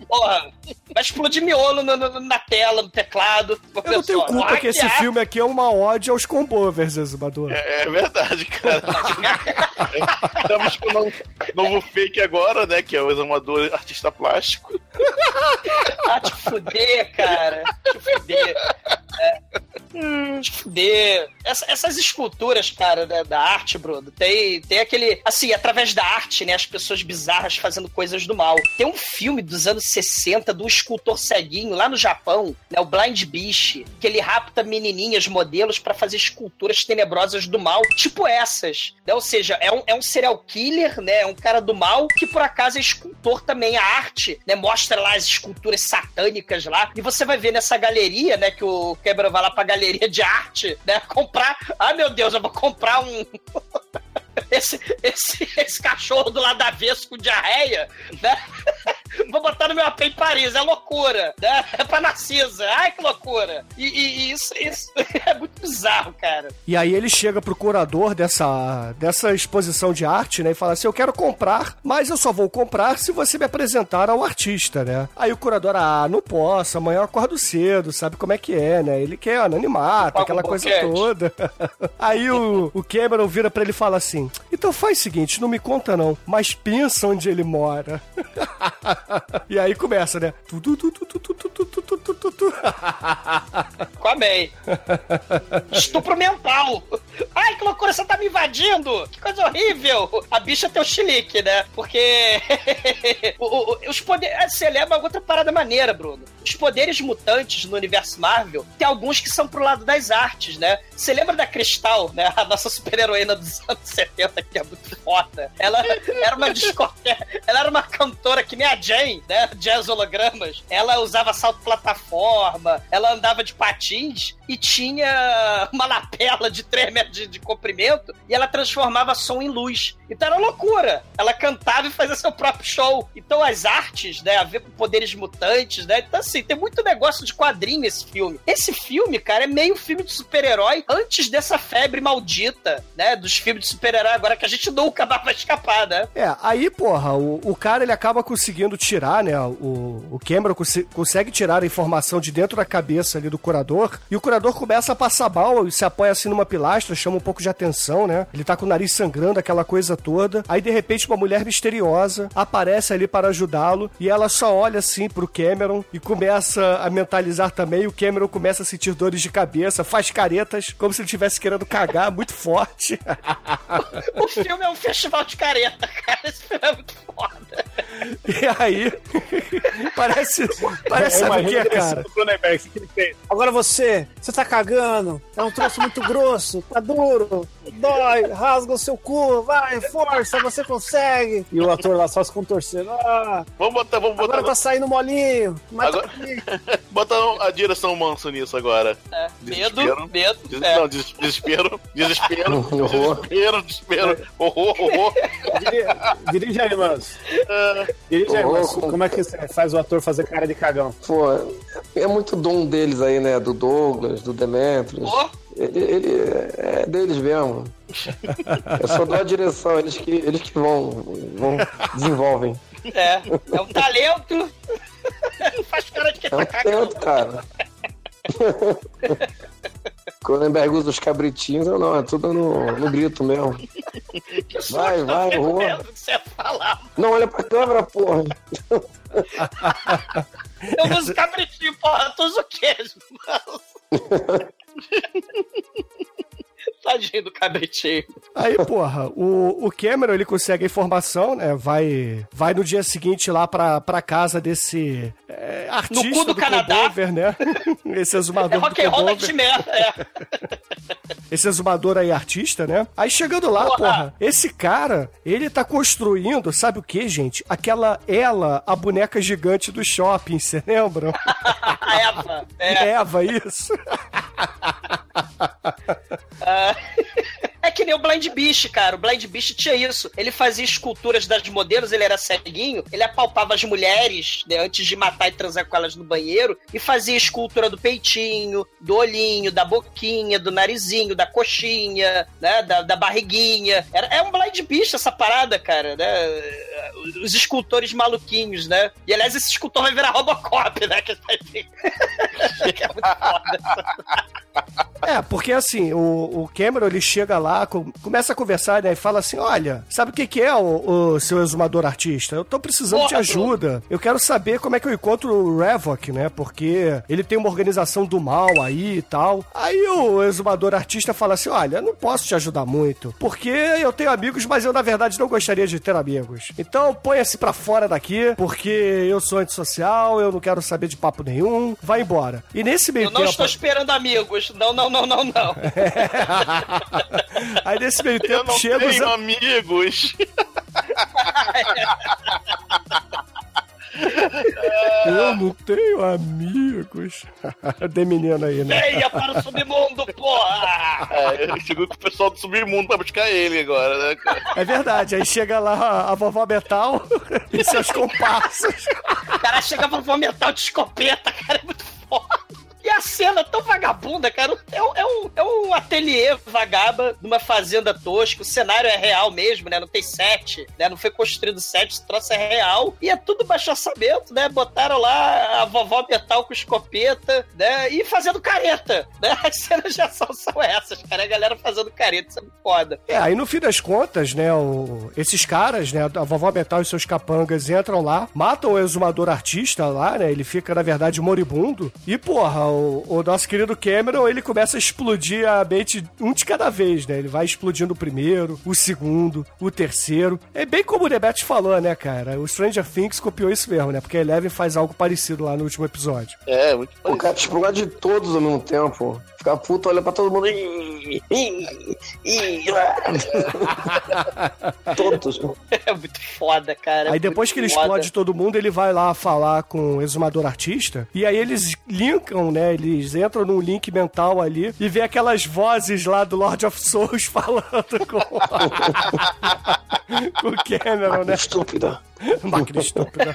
Porra. Vai explodir miolo no- no- na tela, no teclado. Eu não tenho culpa que esse filme aqui é uma ode aos comboovers, Exumador. É, é verdade, cara. Estamos com um novo, fake agora, né? Que é o examador artista plástico. Ah, te fuder, cara. Te fuder. É. Hum, fuder. Essa- essas esculturas, cara, da, da arte, Bruno, tem, tem aquele. Assim, através da arte, né? As pessoas bizarras fazendo coisas do mal. Tem um filme dos anos 60 do escultor ceguinho lá no Japão, né? O Blind Beast, que ele rapta menininhas, modelos, pra fazer esculturas tenebrosas do mal, tipo essas. Né? Ou seja, é um, é um serial killer, né? É um cara do mal que por acaso é escultor também. A arte, né? Mostra lá as esculturas satânicas lá. E você vai ver nessa galeria, né? Que o Quebra vai lá pra galeria de arte, né? Comprar. Ah, meu Deus, eu vou comprar um. Esse, esse, esse cachorro do lado avesso com diarreia, né? Vou botar no meu AP em Paris, é loucura, né? É pra Narcisa, ai que loucura. E, e- e isso, isso é muito bizarro, cara. E aí ele chega pro curador dessa, dessa exposição de arte, né? E fala assim: Eu quero comprar, mas eu só vou comprar se você me apresentar ao artista, né? Aí o curador, ah, não posso, amanhã eu acordo cedo, sabe como é que é, né? Ele quer anonimato, Paga um aquela coisa toda. aí o, o Cameron vira pra ele e fala assim: Então faz o seguinte, não me conta não, mas pensa onde ele mora. e aí começa, né? Tu, tu, tu, tu, tu, tu, tu, tu, tu, tu, tu, tu. Amei. Estupro mental. Ai, que loucura, você tá me invadindo. Que coisa horrível. A bicha tem o chilique, né? Porque o- o- os poderes... Você lembra outra parada maneira, Bruno. Os poderes mutantes no universo Marvel, tem alguns que são pro lado das artes, né? Você lembra da Cristal, né? A nossa super-heroína dos anos 70, que é muito foda. Ela era uma discoteca... Ela era uma cantora que nem a né? Jazz hologramas. Ela usava salto plataforma, ela andava de patins e tinha uma lapela de 3 metros de, de comprimento e ela transformava som em luz. Então era loucura. Ela cantava e fazia seu próprio show. Então as artes, né, a ver com poderes mutantes, né? Então assim, tem muito negócio de quadrinho nesse filme. Esse filme, cara, é meio filme de super-herói antes dessa febre maldita, né, dos filmes de super-herói agora que a gente nunca vai escapar, né? É, aí, porra, o, o cara ele acaba conseguindo tirar, né? O, o Cameron conse- consegue tirar a informação de dentro da cabeça ali do curador. E o curador começa a passar mal e se apoia assim numa pilastra, chama um pouco de atenção, né? Ele tá com o nariz sangrando, aquela coisa toda. Aí, de repente, uma mulher misteriosa aparece ali para ajudá-lo. E ela só olha assim pro Cameron e começa a mentalizar também. O Cameron começa a sentir dores de cabeça, faz caretas, como se ele estivesse querendo cagar muito forte. O filme é um festival de careta, cara. Esse filme é muito foda. E aí, parece, parece Eu sabe o que, direção cara? do Cronenberg, o que ele fez? Agora você, você tá cagando, é um troço muito grosso, tá duro, dói, rasga o seu cu, vai, força, você consegue. E o ator lá só se contorcendo. Ah, Vamos botar, vamos botar, agora tá saindo molinho, mas Agora- tá botar a direção manso nisso agora. É, medo, Desespero. medo. Des- É. Não, des- desespero, desespero, Horror. desespero, desespero, horror, horror. Diri- Dirige aí, mano. Tô mano. louco. Como é que você faz o ator fazer cara de cagão? Pô, é muito dom deles aí, né? Do Douglas, do Demetrius. Pô, Ele, ele é deles mesmo. Eu só dou a direção, eles que, eles que vão, vão desenvolvem. é, é um talento. Faz cara de que É um tá cagando. tanto, cara. Cronenberg usa os cabritinhos, eu não, é tudo no, no grito mesmo. Vai, vai, falar. Não, olha pra câmera, porra. Eu uso cabritinho, porra, tu usa o queijo, mano. Tadinho do cabritinho. Aí, porra, o, o Cameron, ele consegue a informação, né? Vai, vai no dia seguinte lá pra, pra casa desse é, artista No cu do Canadá. Cadover, né? Esse É exumador do rock and roll é. Esse exumador aí, artista, né? Aí chegando lá, Porra. porra, esse cara, ele tá construindo, sabe o que, gente? Aquela ela, a boneca gigante do shopping, você lembram? A Eva. É. Eva, isso. É que nem o Blind Beast, cara. O Blind Beast tinha isso. Ele fazia esculturas das modelos, ele era ceguinho, ele apalpava as mulheres né, antes de matar e transar com elas no banheiro e fazia escultura do peitinho, do olhinho, da boquinha, do narizinho, da coxinha, né, da, da barriguinha. Era, é um Blind Beast essa parada, cara, né? Os escultores maluquinhos, né? E aliás, esse escultor vai virar Robocop, né? Que, que é muito foda. É, porque assim, o, o Cameron ele chega lá, com- começa a conversar, né? E fala assim: olha, sabe o que, que é o, o seu exumador artista? Eu tô precisando de Porra, ajuda. Eu quero saber como é que eu encontro o Revok, né? Porque ele tem uma organização do mal aí e tal. Aí o exumador artista fala assim: olha, eu não posso te ajudar muito. Porque eu tenho amigos, mas eu na verdade não gostaria de ter amigos. Então ponha-se pra fora daqui, porque eu sou antissocial, eu não quero saber de papo nenhum. Vai embora. E nesse meio Eu não tempo. estou esperando amigos. Não, não, não, não, não. Aí nesse meio eu tempo não chega os. tenho amigos. Eu não tenho amigos. Tem menino aí, né? Venha para o submundo, porra! É, ele chegou com o pessoal do submundo pra buscar ele agora, né, cara? É verdade. Aí chega lá a vovó Metal e seus comparsas. O cara chega pra vomitar de escopeta, cara, é muito foda. E a cena tão vagabunda, cara. É um, é um, é um ateliê vagaba numa fazenda tosca. O cenário é real mesmo, né? Não tem set, né? Não foi construído set, esse troço é real. E é tudo baixo orçamento, né? Botaram lá a vovó metal com escopeta, né? E fazendo careta, né? As cenas de ação são essas, cara. A galera fazendo careta, isso é foda. É, aí no fim das contas, né, o- esses caras, né, a vovó Metal e seus capangas entram lá, matam o exumador artista lá, né, ele fica, na verdade, moribundo. E, porra, o, o nosso querido Cameron, ele começa a explodir a mente um de cada vez, né, ele vai explodindo o primeiro, o segundo, o terceiro. É bem como o Debete falou, né, cara, o Stranger Things copiou isso mesmo, né, porque a Eleven faz algo parecido lá no último episódio. É, muito O cara explode de todos ao mesmo tempo. Fica puto, olha pra todo mundo. "Ih". Ih, ih, ih. Todos. É muito foda, cara. Aí depois que ele explode todo mundo, ele vai lá falar com o exumador artista. E aí eles linkam, né? Eles entram num link mental ali e vê aquelas vozes lá do Lord of Souls falando com, com o Cameron, né? Estúpida. Máquina estúpida.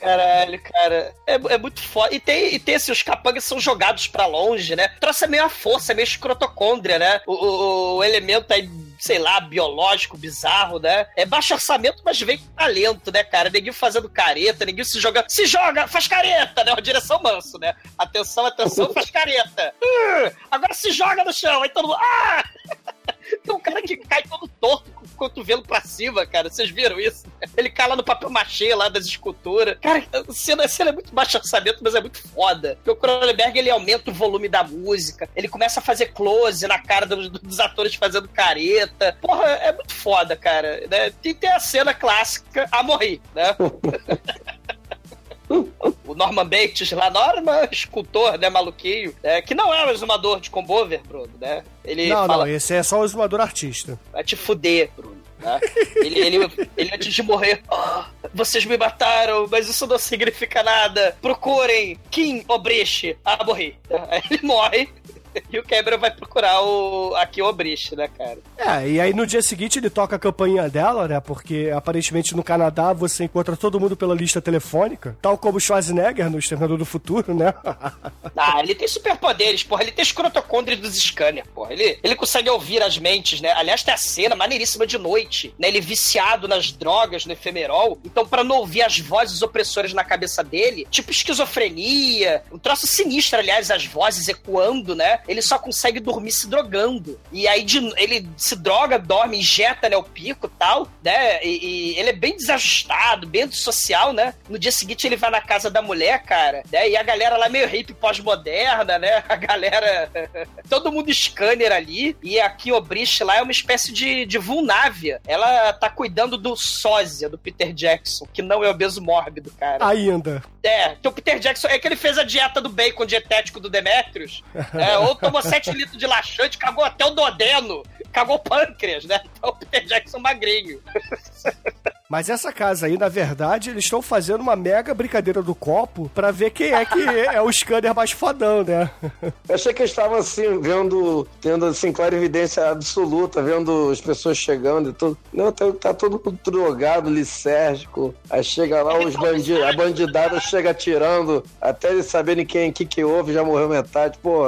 Caralho, cara. É, é muito foda. E tem, e tem assim, os capangas são jogados pra longe, né? Trouxe meio a força, meio escrotocôndria, né? O, o, o elemento aí sei lá, biológico, bizarro, né? É baixo orçamento, mas vem com talento, né, cara? Ninguém fazendo careta, ninguém se joga. Se joga, faz careta, né? Uma direção manso, né? Atenção, atenção, faz careta. Uh, agora se joga no chão, aí todo mundo. Ah! Tem um cara que cai todo torto com o cotovelo pra cima, cara. Vocês viram isso? Ele cai lá no papel machê lá das esculturas. Cara, a cena, a cena é muito baixo orçamento, mas é muito foda. Porque o Cronenberg, ele aumenta o volume da música. Ele começa a fazer close na cara dos, dos atores fazendo careta. Porra, é muito foda, cara. Né? Tem, tem a cena clássica, a morrer, né? o Norman Bates lá, Norman, escultor, né, maluquinho, né, que não é um exumador de combover, Bruno, né? Ele Não, fala, não, esse é só o exumador artista. vai te fuder, Bruno. né? Ele, ele, ele antes de morrer, "Ah, vocês me mataram, mas isso não significa nada. Procurem Kim Obriche. Ah, morri. Aí ele morre. E o Cameron vai procurar o aqui o Obriche, né, cara? É, e aí no dia seguinte ele toca a campainha dela, né? Porque aparentemente no Canadá você encontra todo mundo pela lista telefônica, tal como o Schwarzenegger no Exterminador do Futuro, né? Ah, ele tem superpoderes, porra. Ele tem escrotocôndria dos scanner, porra. Ele, ele consegue ouvir as mentes, né? Aliás, tem a cena maneiríssima de noite, né? Ele viciado nas drogas, no efemerol. Então, pra não ouvir as vozes opressoras na cabeça dele, tipo esquizofrenia, um troço sinistro, aliás, as vozes ecoando, né? Ele só consegue dormir se drogando. E aí de- ele se droga, dorme, injeta, né, o pico e tal, né? E, e ele é bem desajustado, bem antissocial, né? No dia seguinte ele vai na casa da mulher, cara, né? E a galera lá meio hippie pós-moderna, né? A galera. Todo mundo scanner ali. E aqui o Brish lá é uma espécie de, de vulnávia. Ela tá cuidando do sósia, do Peter Jackson, que não é obeso mórbido, cara. Ainda. É, que o Peter Jackson é que ele fez a dieta do bacon dietético do Demetrius, é, ou tomou 7 litros de laxante, cagou até o dodeno, cagou o pâncreas, né? Então o Peter Jackson magrinho. Mas essa casa aí, na verdade, eles estão fazendo uma mega brincadeira do copo pra ver quem é que é o scanner mais fodão, né? Eu achei que eles estavam assim, vendo, tendo assim, clarividência absoluta, vendo as pessoas chegando e tudo. Não, tá, tá todo mundo drogado, licérgico. Aí chega lá, os bandidos, a bandidada chega atirando, até eles saberem quem que, que houve, já morreu metade. Pô,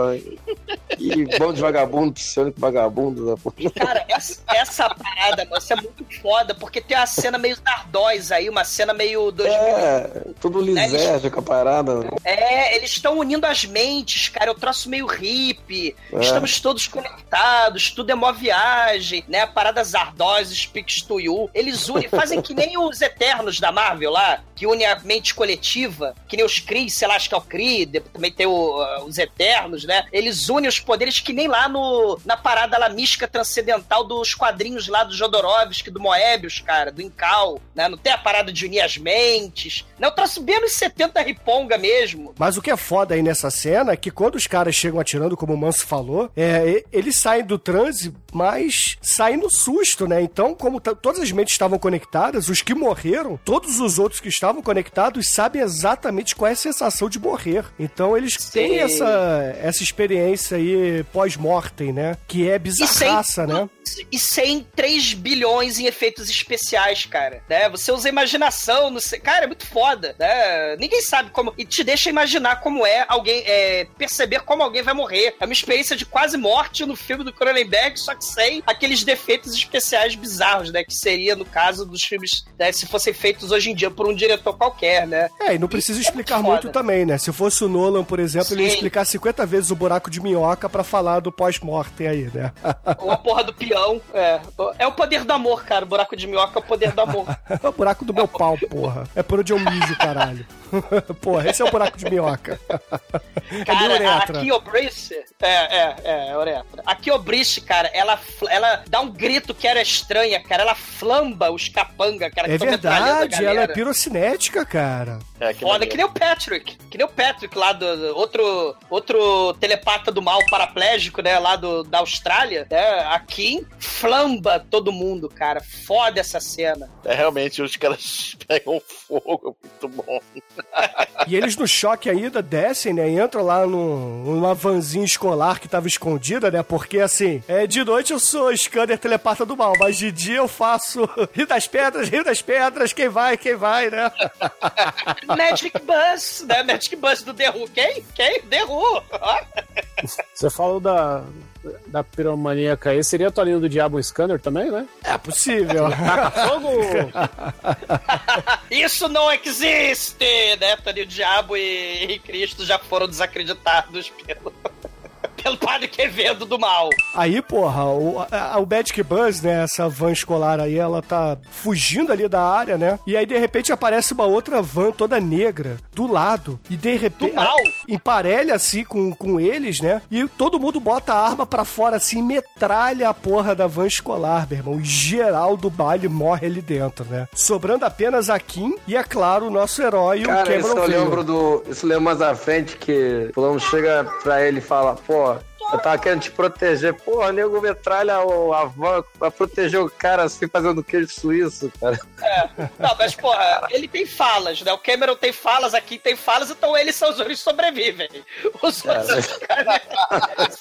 e bom de vagabundo, psionico vagabundo. né. Cara, essa, essa parada, mano, isso é muito foda, porque tem uma cena meio Dardóis aí, uma cena meio 2000. É, tudo lisérgico a parada. É, eles estão unindo as mentes, cara. Eu traço meio hippie. É. Estamos todos conectados, tudo é mó viagem, né? A parada Zardoz, Speaks to You. Eles unem, fazem que nem os Eternos da Marvel lá, que une a mente coletiva, que nem os Kree, sei lá, acho que é o Kree, também tem o, uh, os Eternos, né? Eles unem os poderes que nem lá no, na parada lá mística transcendental dos quadrinhos lá do Jodorowsky, do Moebius, cara, do Incal, né? Não tem a parada de unir as mentes. Não, eu traço bem nos 70 riponga mesmo. Mas o que é foda aí nessa cena é que quando os caras chegam atirando, como o Manso falou, é, e- eles saem do transe, mas saem no susto, né? Então, como t- todas as mentes estavam conectadas, os que morreram, todos os outros que estavam conectados sabem exatamente qual é a sensação de morrer. Então, eles têm Sim. essa, essa experiência aí pós-mortem, né? Que é bizarraça, né? E sem 3 bilhões em efeitos especiais, cara. Né? Você usa imaginação, não sei. Cara, é muito foda. Né? Ninguém sabe como. E te deixa imaginar como é alguém. É, perceber como alguém vai morrer. É uma experiência de quase morte no filme do Cronenberg, só que sem aqueles defeitos especiais bizarros, né? Que seria no caso dos filmes, né? Se fossem feitos hoje em dia por um diretor qualquer, né? É, e não precisa explicar foda. muito também, né? Se fosse o Nolan, por exemplo, ele ia Sim. explicar 50 vezes o buraco de minhoca pra falar do pós-mortem aí, né? Ou a porra do peão. É. É o poder do amor, cara. O buraco de minhoca é o poder do amor. É o buraco do meu pau, porra. É por onde eu mijo, caralho. porra, esse é o buraco de minhoca. é Cara, a uretra. Kiobrice. É, é, é, é uretra. A Kiobrice, cara, ela, ela dá um grito que era estranha, cara. Ela flamba os capanga, cara, É a verdade, ela é pirocinética, cara. É, que Foda, maneiro. que nem o Patrick. Que nem o Patrick lá do. outro, outro telepata do mal paraplégico, né? Lá do, da Austrália. Né, aqui flamba todo mundo, cara. Foda essa cena. É, realmente, os caras pegam fogo, é muito bom. E eles no choque ainda descem, né? E entram lá no, numa vanzinha escolar que tava escondida, né? Porque assim, é, de noite eu sou scanner telepata do mal, mas de dia eu faço rio das pedras, rio das pedras, quem vai, quem vai, né? Magic Bus, né? Magic Bus do The Who. Quem? Quem? The Who. Você falou da, da piromaníaca aí, seria a Tolinho do Diabo Scanner também, né? É possível. Fogo! Isso não existe, né? Tony o Diabo e, e Cristo já foram desacreditados pelo, pelo Padre Quevedo do mal. Aí, porra, o, a, o Magic Bus, né, essa van escolar aí, ela tá fugindo ali da área, né? E aí, de repente, aparece uma outra van toda negra do lado. E de repente. Do mal? Emparelha assim com, com eles, né? E todo mundo bota a arma pra fora assim, metralha a porra da van escolar, meu irmão. E geral do baile morre ali dentro, né? Sobrando apenas a Kim e, é claro, o nosso herói, o Cara, isso Cameron eu Vale. lembro do. Isso eu lembro mais à frente que o fulano chega pra ele e fala, pô, eu tava querendo te proteger. Porra, nego metralha o- a van pra proteger o cara assim, fazendo queijo suíço, cara. Não, mas, porra, ele tem falas, né? O Cameron tem falas, aqui tem falas, então eles são os únicos que sobrevivem. Os outros caras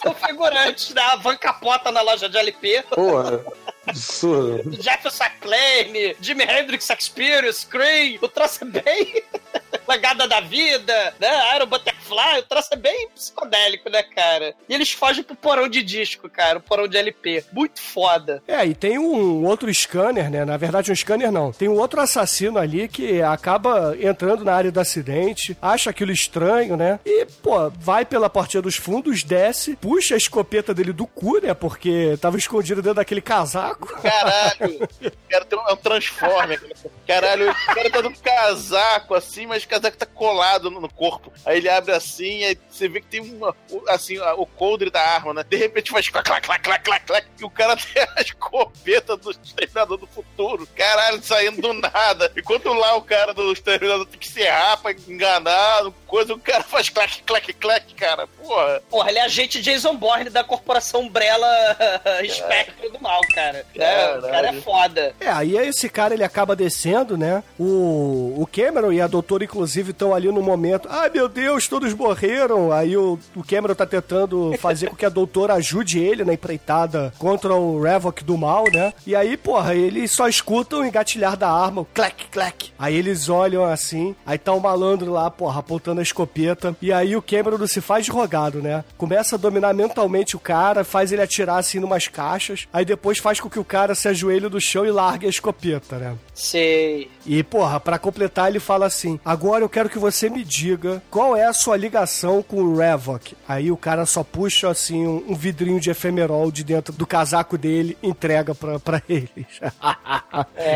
são figurantes, né? A van capota na loja de LP. Porra, absurdo. Jefferson Acclaim, Jimi Hendrix Experience, Scream, o troço é bem legada da vida, né? Iron Butterfly, o troço é bem psicodélico, né, cara? E eles fogem pro porão de disco, cara, o porão de LP. Muito foda. É, e tem um outro scanner, né? Na verdade, um scanner não. Tem um outro assassino ali que acaba entrando na área do acidente, acha aquilo estranho, né? E, pô, vai pela portinha dos fundos, desce, puxa a escopeta dele do cu, né? Porque tava escondido dentro daquele casaco. Caralho, o cara tem um, é um transformer. Caralho, o cara tá num casaco assim, mas o casaco tá colado no, no corpo. Aí ele abre assim, aí você vê que tem uma. Assim, o coldre da arma, né? De repente faz clac, clac, clac, clac, clac, clac, e o cara tem a escopeta do Exterminador do Futuro. Caralho, saindo do nada. Enquanto lá o cara do Exterminador tem que serrar pra enganar, coisa, o cara faz clac, clac, clac, cara. Porra. Porra, ele é agente Jason Bourne da corporação Umbrella Espectro do Mal, cara. É, o cara é foda. É, aí esse cara ele acaba descendo, né? O, o Cameron e a doutora, inclusive, estão ali no momento. Ai meu Deus, todos morreram. Aí o, o Cameron tá tentando fazer com que a doutora ajude ele na empreitada contra o Revok do mal, né? E aí, porra, eles só escutam o engatilhar da arma, o clac, clac. Aí eles olham assim, aí tá o malandro lá, porra, apontando a escopeta. E aí o Cameron se faz de rogado, né? Começa a dominar mentalmente o cara, faz ele atirar assim numas caixas, aí depois faz com que o cara se ajoelhe do chão e largue a escopeta, né? Sei. E, porra, pra completar, ele fala assim: Agora eu quero que você me diga qual é a sua ligação com o Revok. Aí o cara só puxa, assim, um, vidrinho de efemerol de dentro do casaco dele e entrega pra, pra eles.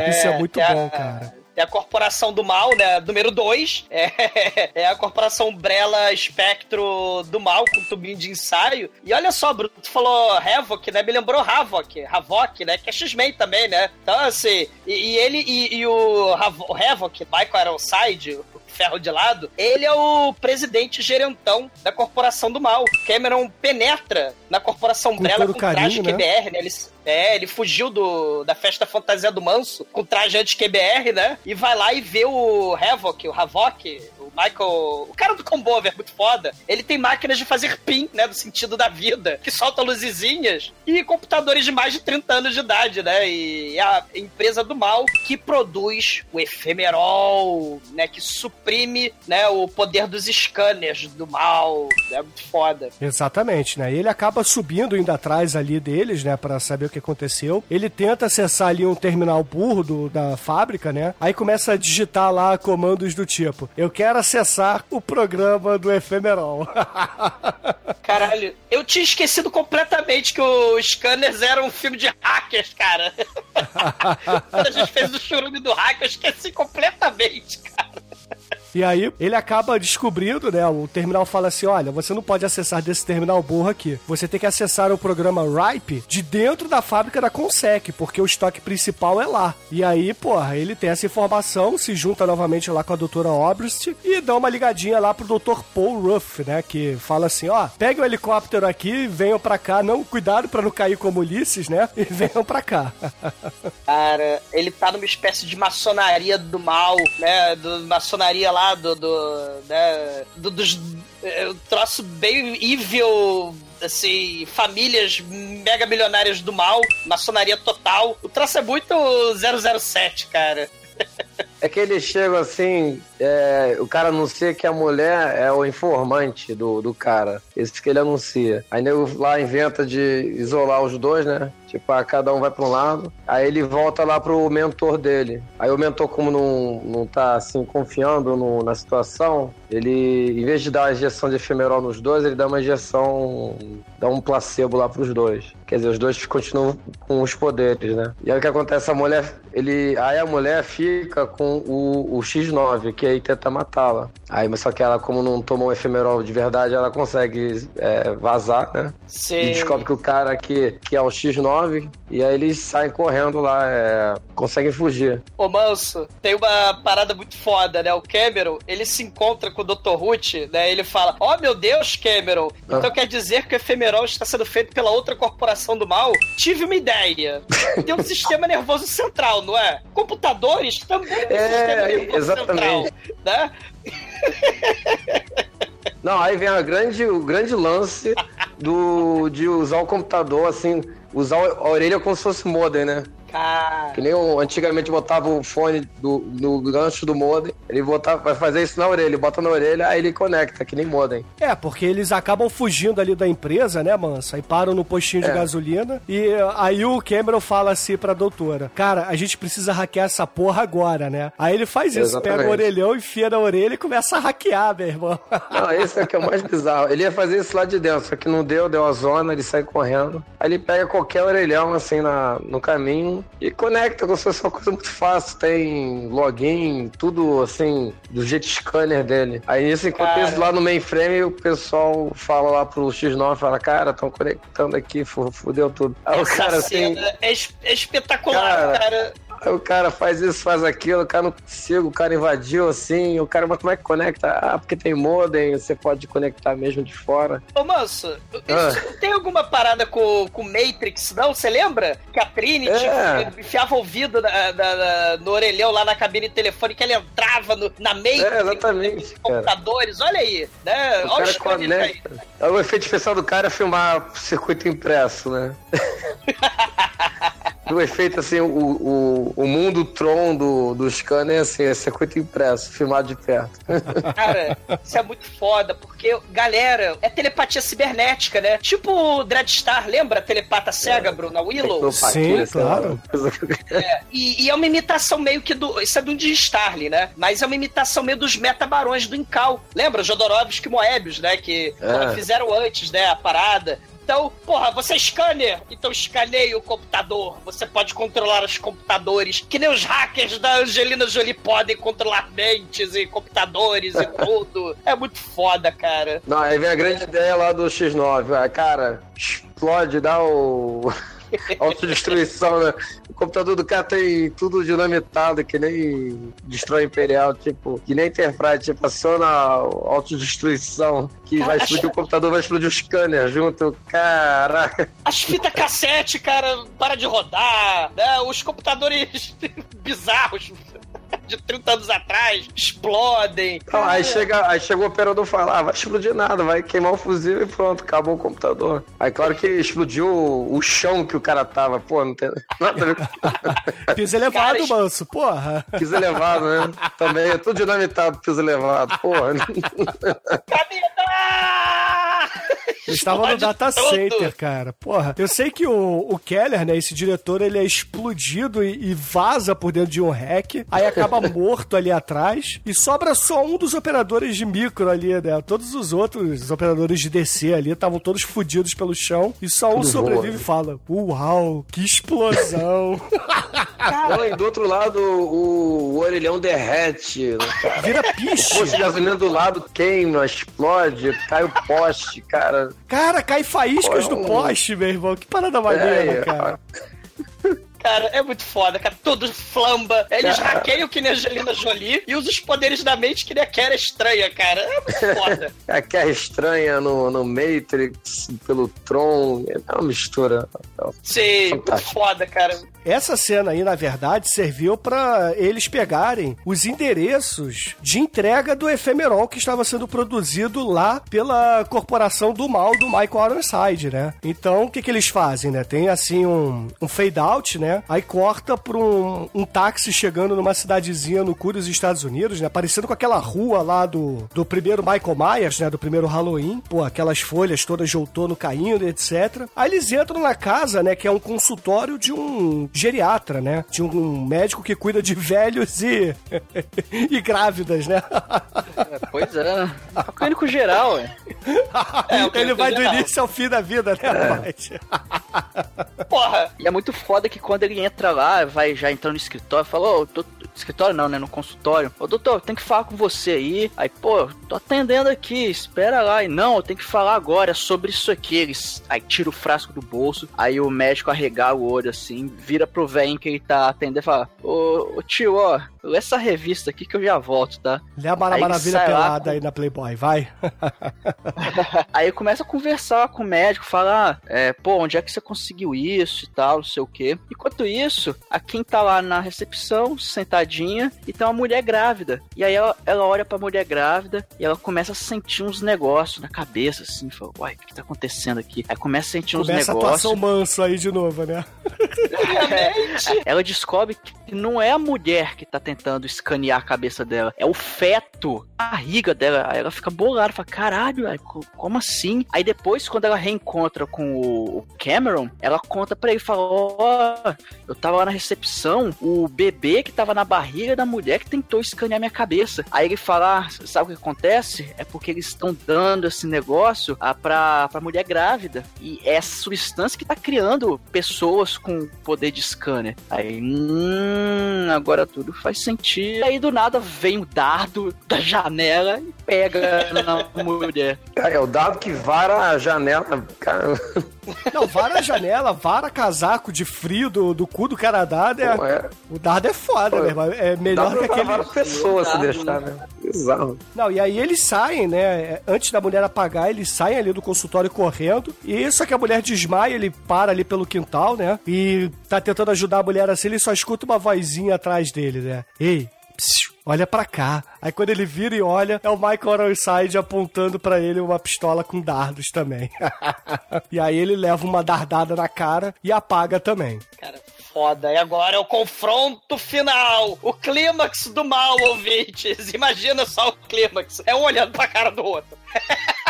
Isso é muito a- bom, cara. É a Corporação do Mal, né? Número 2. É, é a Corporação Umbrella Espectro do Mal, com tubinho de ensaio. E olha só, Bruno, tu falou Havoc, né? Me lembrou Havok. Havok, né? Que é X-Men também, né? Então, assim, e, e ele e, e o, Hav- o Havoc, Michael Ironside, ferro de lado, ele é o presidente gerentão da Corporação do Mal. Cameron penetra na Corporação Com Umbrella todo com traje carinho, né? QBR, né? Ele, é, ele fugiu do, da festa fantasia do Manso com traje anti-QBR, né? E vai lá e vê o Havoc, o Havok, Michael. O cara do Combover, muito foda. Ele tem máquinas de fazer PIN, né? Do sentido da vida, que soltam luzezinhas e computadores de mais de 30 anos de idade, né? E é a empresa do mal que produz o efemerol, né? Que suprime né, o poder dos scanners do mal. É muito foda. Exatamente, né? Ele acaba subindo indo atrás ali deles, né, Pra saber o que aconteceu. Ele tenta acessar ali um terminal burro do, da fábrica, né? Aí começa a digitar lá comandos do tipo: Eu quero acessar o programa do efemerol. Caralho, eu tinha esquecido completamente que o Scanners era um filme de hackers, cara. Quando a gente fez o churume do hacker, eu esqueci completamente, cara. E aí ele acaba descobrindo, né? O terminal fala assim: olha, você não pode acessar desse terminal burro aqui. Você tem que acessar o programa RIPE de dentro da fábrica da Consec, porque o estoque principal é lá. E aí, porra, ele tem essa informação, se junta novamente lá com a doutora Obrist e dá uma ligadinha lá pro Dr. Paul Ruff, né? Que fala assim: ó, pegue o helicóptero aqui, venham pra cá. Não, cuidado pra não cair como Ulisses, né? E venham pra cá. Cara, ele tá numa espécie de maçonaria do mal, né? Do, maçonaria lá do. do né? Do, dos. é, um troço bem evil. Assim, famílias mega milionárias do mal, maçonaria total. O troço é muito 007, cara. É que eles chegam assim, é, o cara anuncia que a mulher é o informante do, do cara. Esse que ele anuncia. Aí nego lá inventa de isolar os dois, né? Tipo, ah, cada um vai pra um lado. Aí ele volta lá pro mentor dele. Aí o mentor, como não, não tá assim, confiando no- na situação, ele, em vez de dar uma injeção de efemerol nos dois, ele dá uma injeção, dá um placebo lá pros dois. Quer dizer, os dois continuam com os poderes, né? E aí o que acontece? A mulher, ele, aí a mulher fica com o, o X9, que aí tenta matá-la. Aí, mas só que ela, como não tomou um efemerol de verdade, ela consegue é, vazar, né? Sim. E descobre que o cara aqui, que é o X9, e aí eles saem correndo lá, é, conseguem fugir. Ô, Manso, tem uma parada muito foda, né? O Cameron, ele se encontra com o Dr. Ruth, né? Ele fala, ó meu Deus, Cameron, então Ah. quer dizer que o efemerol está sendo feito pela outra corporação do mal? Tive uma ideia. Tem um sistema nervoso central, não é? Computadores também têm É, exatamente. central, né? Não, aí vem a grande, o grande lance do, de usar o computador, assim, usar a orelha como se fosse modem, né? Cara, Que nem o- antigamente botava o fone do, no gancho do modem, ele botava, vai fazer isso na orelha, ele bota na orelha, aí ele conecta, que nem modem. É, porque eles acabam fugindo ali da empresa, né, mansa? Aí param no postinho de É. gasolina. E uh, aí o Cameron fala assim pra doutora: Cara, a gente precisa hackear essa porra agora, né? Aí ele faz isso, Exatamente. pega o orelhão, enfia na orelha e começa a hackear, meu irmão. Não, esse é que é o mais bizarro. Ele ia fazer isso lá de dentro, só que não deu, deu a zona, ele sai correndo. Aí ele pega qualquer orelhão, assim, na, no caminho e conecta como se fosse uma coisa muito fácil. Tem login, tudo, assim, do jeito scanner dele. Aí enquanto Cara. isso lá no mainframe, o pessoal fala lá pro X9, fala, cara, estão conectando aqui, fu- fudeu tudo. Aí o essa cara, assim... é, é espetacular, Cara. cara. Aí o cara faz isso, faz aquilo, o cara não consigo, o cara invadiu assim, o cara, mas como é que conecta? Ah, porque tem modem, você pode conectar mesmo de fora. Ô, Manso, isso Ah. tem alguma parada com, com Matrix, não? Você lembra? Que a Trinity É. enfiava o ouvido na- na- na- no orelhão lá na cabine telefônica, ela entrava no- na Matrix, É, exatamente, computadores, olha aí, né? O olha cara conecta. Aí O efeito especial do cara é filmar circuito impresso, né? o efeito assim, o, o, o mundo Tron do, do scanner é assim, é circuito impresso, filmado de perto. Cara, isso é muito foda, porque, galera, é telepatia cibernética, né? Tipo o Dreadstar, lembra a telepata cega, Bruno, a Willow? Sim, claro. É, e, e é uma imitação meio que do. Isso é do de Starling, né? Mas é uma imitação meio dos metabarões do Incal. Lembra? Jodorowsky e Moebius, né? Que É. fizeram antes, né? A parada. Então, porra, você é scanner, então escaneie o computador. Você pode controlar os computadores, que nem os hackers da Angelina Jolie podem controlar mentes e computadores e tudo. É muito foda, cara. Não, aí vem a grande ideia lá do X9. Ah, Cara, explode, dá o. Autodestruição, né? O computador do cara tem tudo dinamitado, que nem destrói Imperial, tipo, que nem Enterprise, tipo, aciona autodestruição, que vai explodir o computador, vai explodir o scanner junto. Caraca. As fitas cassete, cara, para de rodar, né? Os computadores bizarros de 30 anos atrás explodem. Então, aí, chega, aí chega o operador e fala, ah, vai explodir nada, vai queimar o fuzil e pronto, acabou o computador. Aí claro que explodiu o, o chão que o cara tava, pô, não tem nada a ver com Piso elevado, Cara, manso, porra. piso elevado, né? Também é tudo dinamitado, piso elevado, porra. Caminhar! Eles estavam no data center, cara. Porra, eu sei que o, o Keller, né, esse diretor, ele é explodido e, e vaza por dentro de um hack, aí acaba morto ali atrás, e sobra só um dos operadores de micro ali, né? Todos os outros os operadores de DC ali estavam todos fodidos pelo chão, e só um Tudo sobrevive voa. e fala: Uau, que explosão! Não, e do outro lado o, o orelhão derrete. Cara. Vira O piche. posto de gasolina do lado queima, explode, cai o poste, cara. Cara, cai faíscas do é poste, meu irmão. Que parada maneira, É, cara. Cara, é muito foda, cara. Tudo flamba. Eles Cara. hackeiam que nem a Angelina Jolie e usam os poderes da mente que nem a Kera estranha, cara. É muito foda. A Guerra Estranha no, no Matrix, pelo Tron, é uma mistura. Sim, muito foda, cara. Essa cena aí, na verdade, serviu pra eles pegarem os endereços de entrega do efemerol que estava sendo produzido lá pela corporação do mal do Michael Ironside, né? Então, o que que eles fazem, né? Tem, assim, um, um fade-out, né? Aí corta pra um, um táxi chegando numa cidadezinha no cu dos Estados Unidos, né? Parecendo com aquela rua lá do, do primeiro Michael Myers, né? Do primeiro Halloween. Pô, aquelas folhas todas de outono caindo, etc. Aí eles entram na casa, né? Que é um consultório de um geriatra, né? De um médico que cuida de velhos e, e grávidas, né? Pois é. É o clínico geral, ué. É, o Ele vai do geral. início ao fim da vida, né, rapaz? Porra. E é muito foda que quando ele entra lá, vai já entrando no escritório, fala, ô, tô... escritório não, né, no consultório. Ô, doutor, tem que falar com você aí. Aí, pô, tô atendendo aqui, espera lá. E não, eu tenho que falar agora sobre isso aqui. Eles... Aí tira o frasco do bolso, aí o médico arregala o olho assim, vira pro velho que ele tá atendendo e fala, ô, ô tio, ó, essa revista aqui que eu já volto, tá? Lê a Mara Maravilha pelada com- aí na Playboy, vai. Aí começa a conversar com o médico, falar, é, pô, onde é que você conseguiu isso e tal, não sei o quê. Enquanto isso, a Kim tá lá na recepção, sentadinha, e tem uma mulher grávida. E aí ela, ela olha pra mulher grávida e ela começa a sentir uns negócios na cabeça, assim, fala, uai, o que, que tá acontecendo aqui? Aí começa a sentir uns Começa a negócios. atuação manso aí de novo, né? Ela descobre que não é a mulher que tá tentando escanear a cabeça dela, é o feto, a barriga dela. Aí ela fica bolada, fala, caralho, co- como assim? Aí depois, quando ela reencontra com o Cameron, ela conta pra ele, fala, ó, eu tava lá na recepção, o bebê que tava na barriga da mulher que tentou escanear minha cabeça. Aí ele fala, ah, sabe o que acontece? É porque eles estão dando esse negócio ah, pra, pra mulher grávida. E é essa substância que tá criando pessoas com poder de scanner. Aí, hum, agora tudo faz sentido. Aí do nada vem o dardo da janela e pega na mulher. Cara, é o dado que vara a janela. Cara, Não, vara a janela, vara casaco de frio do, do cu do Canadá, né? Pô, é. O dardo é foda, Pô, meu irmão. É melhor que aquele. várias pessoas se Dado, deixar, né? Bizarro. Não, e aí eles saem, né? Antes da mulher apagar, eles saem ali do consultório correndo. E só que a mulher desmaia, ele para ali pelo quintal, né? E tá tentando ajudar a mulher assim, ele só escuta uma vozinha atrás dele, né? Ei, psiu, olha pra cá. Aí quando ele vira e olha, é o Michael Ironside apontando pra ele uma pistola com dardos também. e aí ele leva uma dardada na cara e apaga também. Cara, foda. E agora é o confronto final. O clímax do mal, ouvintes. Imagina só o clímax. É um olhando pra cara do outro.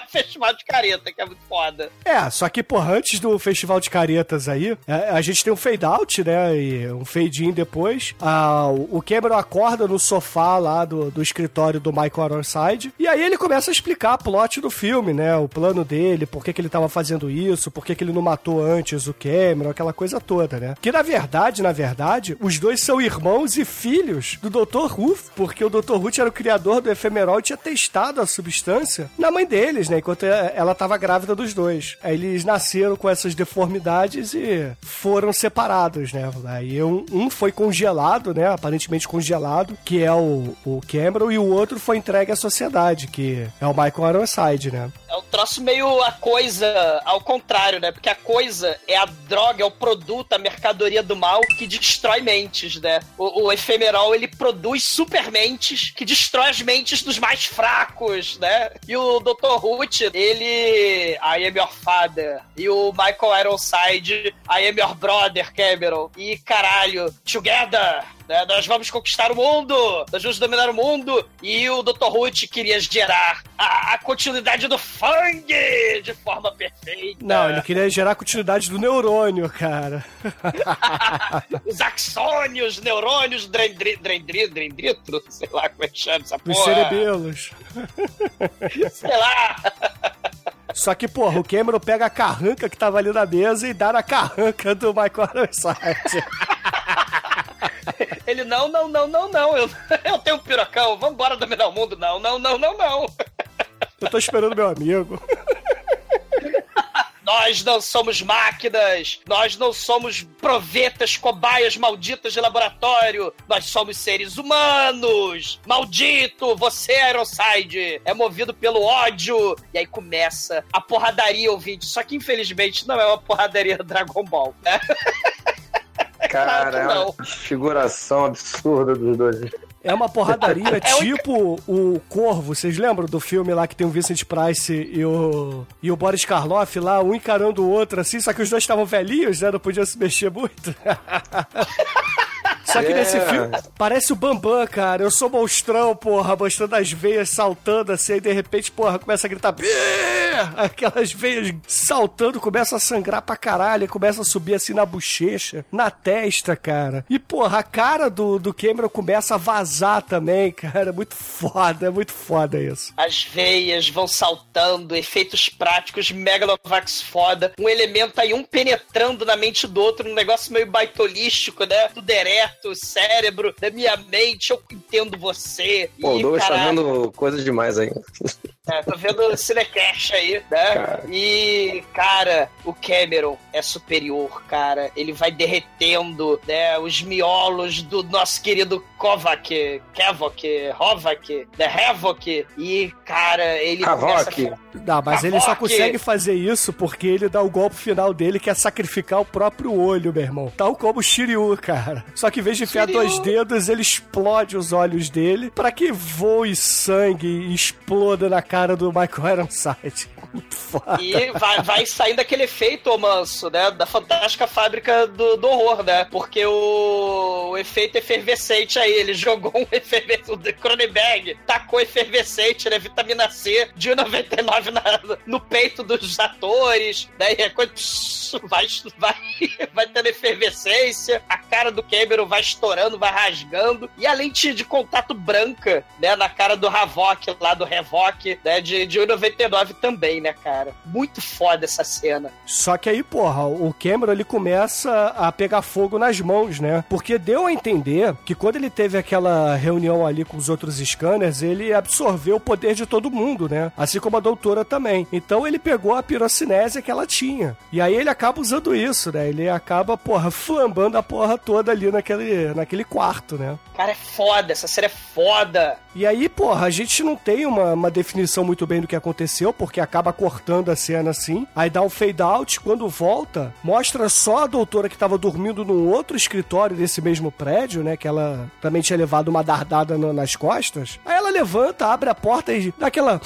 festival de careta, que é muito foda. É, só que, porra, antes do festival de caretas aí, é, a gente tem um fade out, né? E um fade in depois. Ah, o Cameron acorda no sofá lá do, do escritório do Michael Ironside. E aí ele começa a explicar a plot do filme, né? O plano dele, por que, que ele tava fazendo isso, por que, que ele não matou antes o Cameron, aquela coisa toda, né? Que na verdade, na verdade, os dois são irmãos e filhos do Dr. Ruth, porque o Dr. Ruth era o criador do efemerol e tinha testado a substância na mãe deles, né? Enquanto ela tava grávida dos dois. Aí eles nasceram com essas deformidades e foram separados, né? Aí um, um foi congelado, né? Aparentemente congelado, que é o, o Cameron, e o outro foi entregue à sociedade, que é o Michael Ironside, né? É um troço meio a coisa ao contrário, né? Porque a coisa é a droga, é o produto, a mercadoria do mal que destrói mentes, né? O, o efemerol, ele produz supermentes que destrói as mentes dos mais fracos, né? E o Dr. Root, ele... I am your father. E o Michael Ironside, I am your brother, Cameron. E caralho, together... né? Nós vamos conquistar o mundo! Nós vamos dominar o mundo! E o Dr. Root queria gerar a, a continuidade do Fang de forma perfeita. Não, ele queria gerar a continuidade do neurônio, cara. Os axônios, neurônios, drendri, drendri, sei lá como é que chama essa Os porra. cerebelos. Sei lá. Só que, porra, o Cameron pega a carranca que tava ali na mesa e dá na carranca do Michael Ironside. Ele, não, não, não, não, não. Eu, eu tenho um pirocão, vambora dominar o mundo. Não, não, não, não, não. Eu tô esperando meu amigo. Nós não somos máquinas, nós não somos provetas, cobaias malditas de laboratório, nós somos seres humanos. Maldito, você, Ironside, é movido pelo ódio. E aí começa a porradaria, ouvinte. Só que infelizmente não é uma porradaria Dragon Ball, né? Cara, é não. uma desfiguração absurda dos dois. É uma porradaria É o- tipo o Corvo. Vocês lembram do filme lá que tem o Vincent Price e o, e o Boris Karloff lá, um encarando o outro assim, só que os dois estavam velhinhos, né? Não podiam se mexer muito. Só que É. nesse filme parece o Bambam, cara. Eu sou monstrão, porra, mostrando as veias saltando assim, e de repente, porra, começa a gritar. "Bê!" Aquelas veias saltando, começa a sangrar pra caralho, começa a subir assim na bochecha, na testa, cara. E, porra, a cara do, do Cameron começa a vazar também, cara. É muito foda, é muito foda isso. As veias vão saltando, efeitos práticos, Megalovax foda. Um elemento aí, um penetrando na mente do outro, um negócio meio baitolístico, né? Tudo ereto, cérebro, da minha mente, eu entendo você. Pô, o Douglas tá vendo coisas demais aí. É, tô vendo Cinecast aí, né? Cara. E, cara, o Cameron é superior, cara. Ele vai derretendo, né, os miolos do nosso querido Kovac, Kevok, Hovak, né, Havoc. E, cara, ele a- Não, mas ele só consegue fazer isso porque ele dá o golpe final dele, que é sacrificar o próprio olho, meu irmão. Tal como o Shiryu, cara. Só que em vez de enfiar Shiryu. dois dedos, ele explode os olhos dele pra que voe sangue e exploda na cara do Michael Ironside. E vai, vai saindo aquele efeito, manso, né? Da fantástica fábrica do, do horror, né? Porque o, o efeito efervescente aí, ele jogou um efervescente, o Cronenberg tacou efervescente, né? Vitamina C de 99 na, no peito dos atores, né? E a coisa vai, vai, vai tendo efervescência, a cara do Cameron vai estourando, vai rasgando, e a lente de contato branca, né? Na cara do Havok, lá do Revoc, né? De, de 1,99 também, né, cara? Muito foda essa cena. Só que aí, porra, o Cameron ele começa a pegar fogo nas mãos, né? Porque deu a entender que quando ele teve aquela reunião ali com os outros scanners, ele absorveu o poder de todo mundo, né? Assim como a doutora também. Então ele pegou a pirocinésia que ela tinha. E aí ele acaba usando isso, né? Ele acaba, porra, flambando a porra toda ali naquele, naquele quarto, né? Cara, é foda, essa série é foda. E aí, porra, a gente não tem uma, uma definição muito bem do que aconteceu, porque acaba cortando a cena assim. Aí dá um fade out, quando volta, mostra só a doutora que tava dormindo num outro escritório desse mesmo prédio, né? Que ela também tinha levado uma dardada no- nas costas. Aí ela levanta, abre a porta e dá aquela.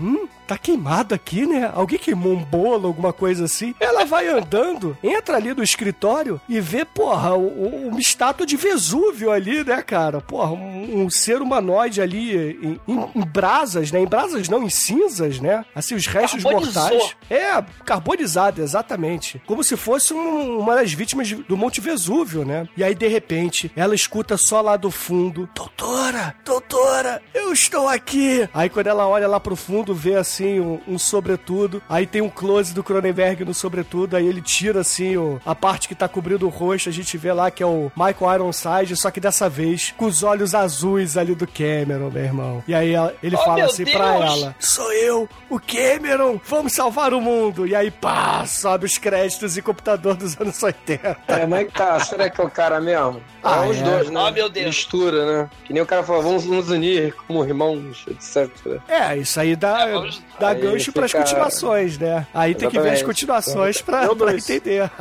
Hum, tá queimado aqui, né? Alguém queimou um bolo, alguma coisa assim. Ela vai andando, entra ali no escritório e vê, porra, uma estátua de Vesúvio ali, né, cara? Porra, um, um ser humanoide ali em, em- em brasas, né? Em brasas não, em cinzas, né? Assim, os restos Carbonizou. mortais. É, carbonizado, exatamente. Como se fosse um- uma das vítimas do Monte Vesúvio, né? E aí, de repente, ela escuta só lá do fundo: Doutora, doutora, eu estou aqui. Aí, quando ela olha lá pro fundo, vê assim um, um sobretudo. Aí tem um close do Cronenberg no sobretudo. Aí ele tira assim o, a parte que tá cobrindo o rosto. A gente vê lá que é o Michael Ironside, só que dessa vez com os olhos azuis ali do Cameron, meu irmão. E aí ela- ele Oh, fala assim pra Deus! ela: Sou eu, o Cameron, vamos salvar o mundo. E aí, pá, sobe os créditos e computador dos anos 80. É, mas tá, será que é o cara mesmo? Ah, é os é. dois, né? Oh, meu Deus. Mistura, né? Que nem o cara falou, vamos nos unir como irmãos, etc. É, isso aí dá, É, vamos- dá Aí gancho fica- pras continuações, né? Aí tem que ver as Exatamente. continuações pra, entender.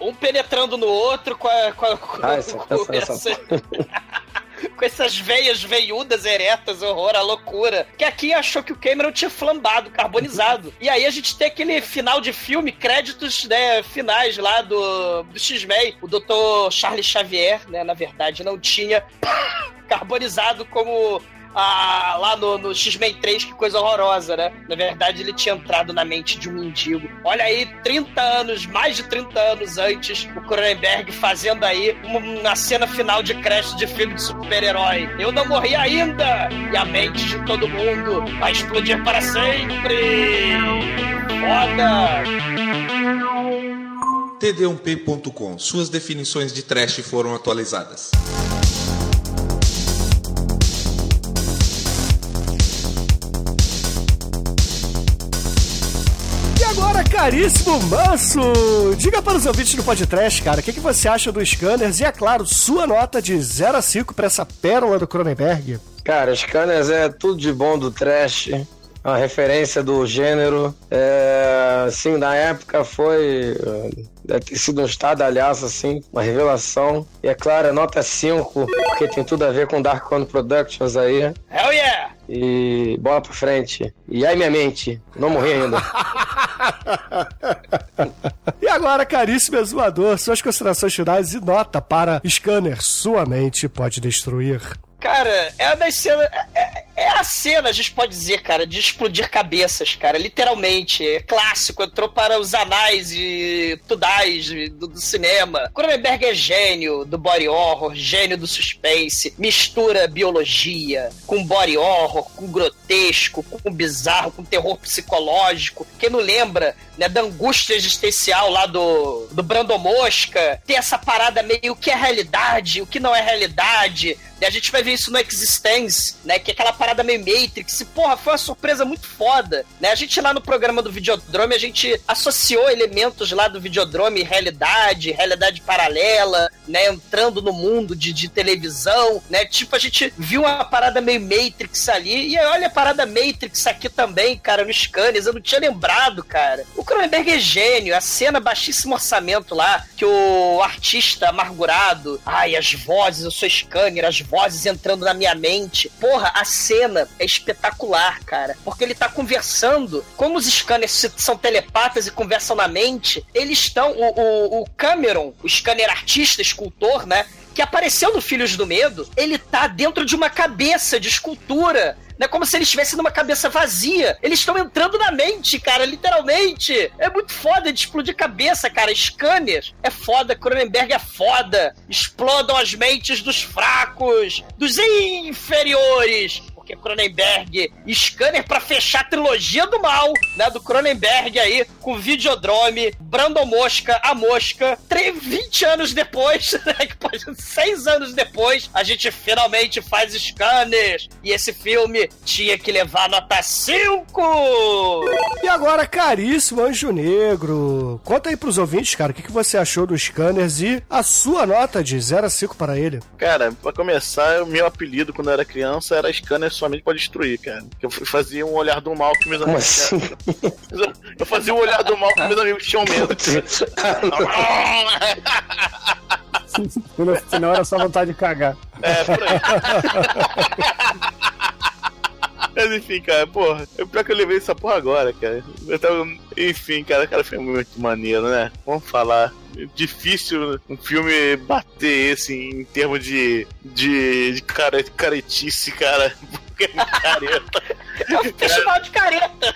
Um penetrando no outro com, a, com, a- com, Ah, essa- com essa- essa- com essas veias veiudas, eretas, horror, a loucura. Que aqui achou que o Cameron tinha flambado, carbonizado. E aí a gente tem aquele final de filme, créditos né, finais lá do, do X-Men. O Dr. Charles Xavier, né, na verdade, não tinha carbonizado como lá no, no X-Men 3, que coisa horrorosa, né? Na verdade, ele tinha entrado na mente de um mendigo. Olha aí, 30 anos, mais de 30 anos antes, o Cronenberg fazendo aí uma cena final de crédito de filme de super-herói. Eu não morri ainda! E a mente de todo mundo vai explodir para sempre! Foda! td1p.com. Suas definições de trash foram atualizadas. Caríssimo Manso, diga para os ouvintes do podcast, cara, o que, que você acha dos scanners e, é claro, sua nota de 0 a 5 para essa pérola do Cronenberg. Cara, Scanners é tudo de bom do trash. A referência do gênero. É, assim, na época foi. Deve ter sido um estadalhaço, assim, uma revelação. E é claro, é nota 5, porque tem tudo a ver com Dark One Productions aí. Hell yeah! E bola pra frente. E ai minha mente, não morri ainda. E agora, caríssimo exumador, suas considerações finais e nota para Scanner, sua mente pode destruir. Cara, é uma das cenas. É, é- a cena, a gente pode dizer, cara, de explodir cabeças, cara. Literalmente. É clássico, entrou para os anais e tudais do, do cinema. Cronenberg é gênio do body horror, gênio do suspense. Mistura biologia com body horror, com grotesco, com bizarro, com terror psicológico. Quem não lembra, né, da angústia existencial lá do, do Brandon Mosca. Tem essa parada meio o que é realidade, o que não é realidade. E a gente vai ver isso no Existence, né? Que é aquela parada meio Matrix. E, porra, foi uma surpresa muito foda, né? A gente lá no programa do Videodrome, a gente associou elementos lá do Videodrome, realidade, realidade paralela, né? Entrando no mundo de, de televisão, né? Tipo, a gente viu uma parada meio Matrix ali. E olha a parada Matrix aqui também, cara, no Scanners. Eu não tinha lembrado, cara. O Cronenberg é gênio. A cena baixíssimo orçamento lá, que o artista amargurado, ai, as vozes, eu sou Scanner, as vozes entrando na minha mente. Porra, a cena é espetacular, cara. Porque ele tá conversando. Como os scanners são telepatas e conversam na mente, eles estão. O, o, o Cameron, o scanner artista, escultor, né? Que apareceu no Filhos do Medo, ele tá dentro de uma cabeça de escultura. Né, como se ele estivesse numa cabeça vazia. Eles estão entrando na mente, cara, literalmente. É muito foda de explodir cabeça, cara. Scanner é foda, Cronenberg é foda. Explodam as mentes dos fracos, dos inferiores. Porque Cronenberg, Scanner pra fechar a trilogia do mal, né? Do Cronenberg aí, com Videodrome, Brandon Mosca, a Mosca. Tre- 20 anos depois, né? que pode- Seis anos depois, a gente finalmente faz Scanner. E esse filme tinha que levar nota 5! E agora, caríssimo Anjo Negro, conta aí pros ouvintes, cara, o que, que você achou dos Scanners e a sua nota de 0 a 5 para ele. Cara, pra começar, o meu apelido quando eu era criança era Scanner somente pra destruir, cara. Eu fazia um olhar do mal que meus amigos. assim? Eu fazia um olhar do mal que meus amigos tinham medo. No final era só vontade de cagar. É, por aí. Mas enfim, cara, porra, é pior que eu levei essa porra agora, cara. Eu tava... Enfim, cara, cara, foi muito maneiro, né? Vamos falar. Difícil um filme bater esse em termos de. de. de cara, caretice, cara. É careta. É um festival de careta!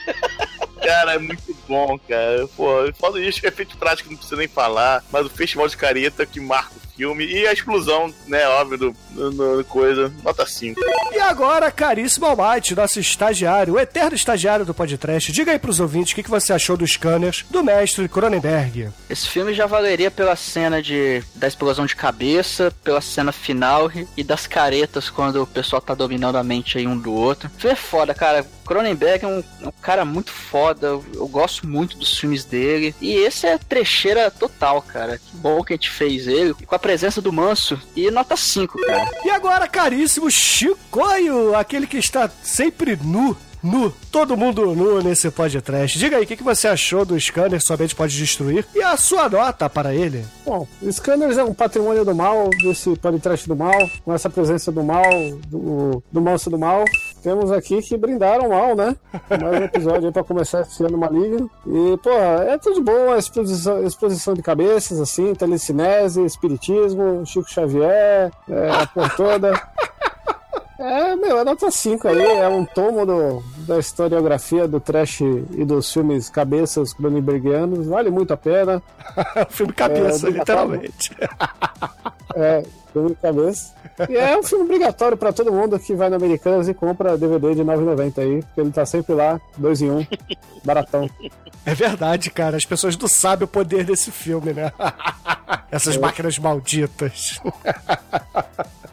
Cara, é muito bom, cara. Pô, foda isso, é efeito prático, não precisa nem falar. Mas o festival de careta que marca o filme. E a explosão, né, óbvio, do, do- do coisa. Nota 5. E agora, caríssimo Almighty, nosso estagiário, o eterno estagiário do podcast, diga aí pros ouvintes o que, que você achou dos Scanners do mestre Cronenberg. Esse filme já valeria pela cena de da explosão de cabeça, pela cena final e das caretas quando o pessoal tá dominando a mente aí um do outro. É foda, cara. Cronenberg é um, um cara muito foda. Eu, eu gosto muito dos filmes dele. E esse é trecheira total, cara. Que bom que a gente fez ele. Com a presença do Manso. E nota 5, cara. E agora, caríssimo Chicoio, aquele que está sempre nu. Nu, todo mundo nu nesse podcast. Diga aí, o que, que você achou do Scanner Somente Pode Destruir e a sua nota para ele? Bom, o Scanners é um patrimônio do mal, desse podcast do mal, com essa presença do mal, do, do monstro do mal. Temos aqui que brindaram o mal, né? Mais um episódio aí pra começar esse ano maligno. E, porra, é tudo bom, a exposição, exposição de cabeças, assim, telecinese, espiritismo, Chico Xavier, é, a porra toda. É, meu, é nota 5 aí, é um tomo do, da historiografia do trash e dos filmes cabeças cronenbergianos, vale muito a pena. Um filme cabeça, É, literalmente. É, filme cabeça. E é um filme obrigatório pra todo mundo que vai na Americanas e compra DVD de 9,90 aí, porque ele tá sempre lá, dois em um, baratão. É verdade, cara. As pessoas não sabem o poder desse filme, né? Essas É. máquinas malditas.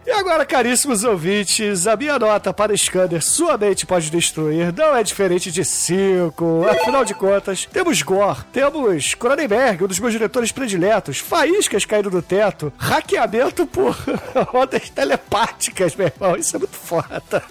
E agora, caríssimos ouvintes, a minha nota para Scanner Sua Mente Pode Destruir não é diferente de 5. Afinal de contas, temos Gore, temos Cronenberg, um dos meus diretores prediletos, faíscas caindo do teto, hackeamento por ondas telepáticas, meu irmão. Isso é muito foda.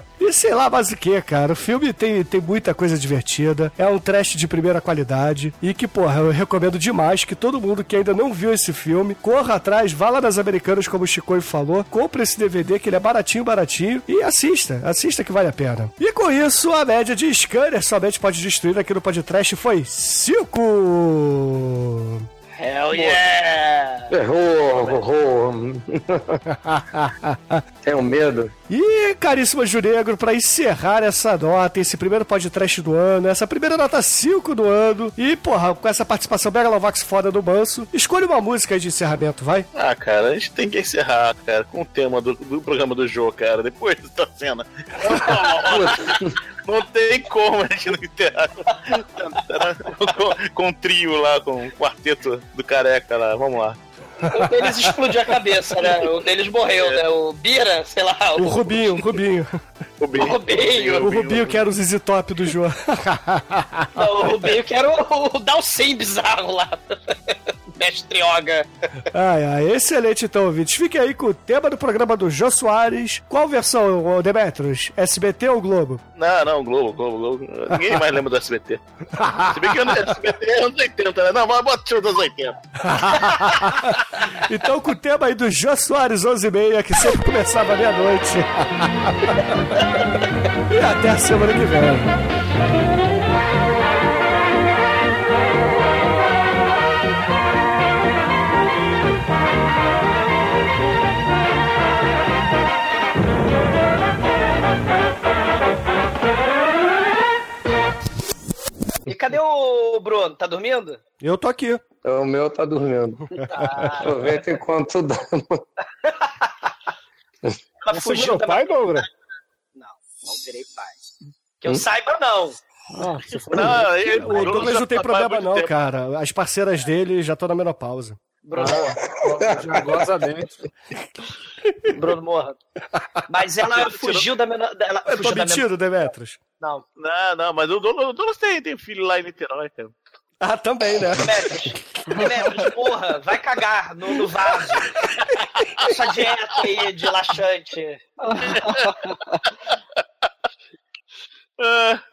E sei lá mais o que, cara. O filme tem, tem muita coisa divertida. É um trash de primeira qualidade. E que, porra, eu recomendo demais que todo mundo que ainda não viu esse filme corra atrás, vá lá nas Americanas, como o Chico falou, compre esse DVD, que ele é baratinho, baratinho, e assista. Assista que vale a pena. E com isso, a média de scanner somente pode destruir aqui no podcast foi 5. Hell yeah! Errou, errou. Tenho medo. E, caríssimo Junegro, pra encerrar essa nota, esse primeiro podcast do ano, essa primeira nota 5 do ano, e, porra, com essa participação Megalovax foda do Manso, escolha uma música aí de encerramento, vai? Ah, cara, a gente tem que encerrar, cara, com o tema do, do programa do jogo, cara, depois dessa cena. Não tem como a gente não enterrar com, com o trio lá, com o quarteto do careca lá. Vamos lá. Um deles explodiu a cabeça, né? Um deles morreu, né? O Bira, sei lá. O Rubinho, o Rubinho. Rubinho. O Rubinho. O Rubinho que era o ZZ Top do jogo. Não, o Rubinho que era o, o Dalcin bizarro lá. Mestre Yoga. Ai, ai, excelente então, ouvintes. Fique aí com o tema do programa do Jô Soares. Qual versão, ô, Demetrios? SBT ou Globo? Não, não, Globo, Globo, Globo. Ninguém mais lembra do SBT. Se bem que o SBT é anos 80, né? Não, mas bota o tiro dos 80. então, com o tema aí do Jô Soares 11 e meia, que sempre começava meia-noite. e até a semana que vem. Cadê o Bruno? Tá dormindo? Eu tô aqui. O meu tá dormindo. Aproveita enquanto dá. Ela Você fugiu virou da pai, Douglas? Não, não virei pai. Que eu saiba, não. Ah, você Não, ele- O Douglas não tem já tá problema, não, tempo. cara. As parceiras dele já estão na menopausa. Bruno, já goza dentro. Bruno morra. Mas ela fugiu da menor. Ela Eu fugiu tô da menor. mentindo, Demetrios? Não. Não, não, mas o Douglas, o Douglas tem, tem filho lá em Niterói, cara. Ah, também, né? Demetrius, Demetrius, porra, vai cagar no, no vaso. Essa dieta aí de laxante.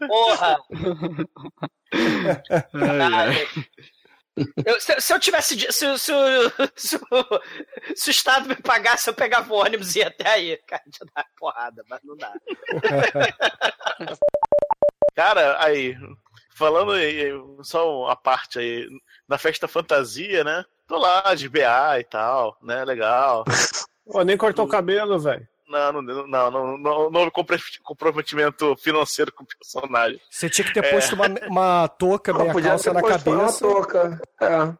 Porra. Caralho. Eu- se, se eu tivesse. Se, se, o- se, o- se o Estado me pagasse, eu pegava o ônibus e ia até aí. Cara, de dar porrada, mas não dá. Cara, aí, falando aí, só a parte aí, na festa fantasia, né? Tô lá de BA e tal, né? Legal. Pô, nem cortou o cabelo, velho. Não, não, não, não, não, não, não houve comprometimento financeiro com o personagem. Você tinha que ter posto uma, uma touca, meia Podia calça ter na posto uma cabeça. touca.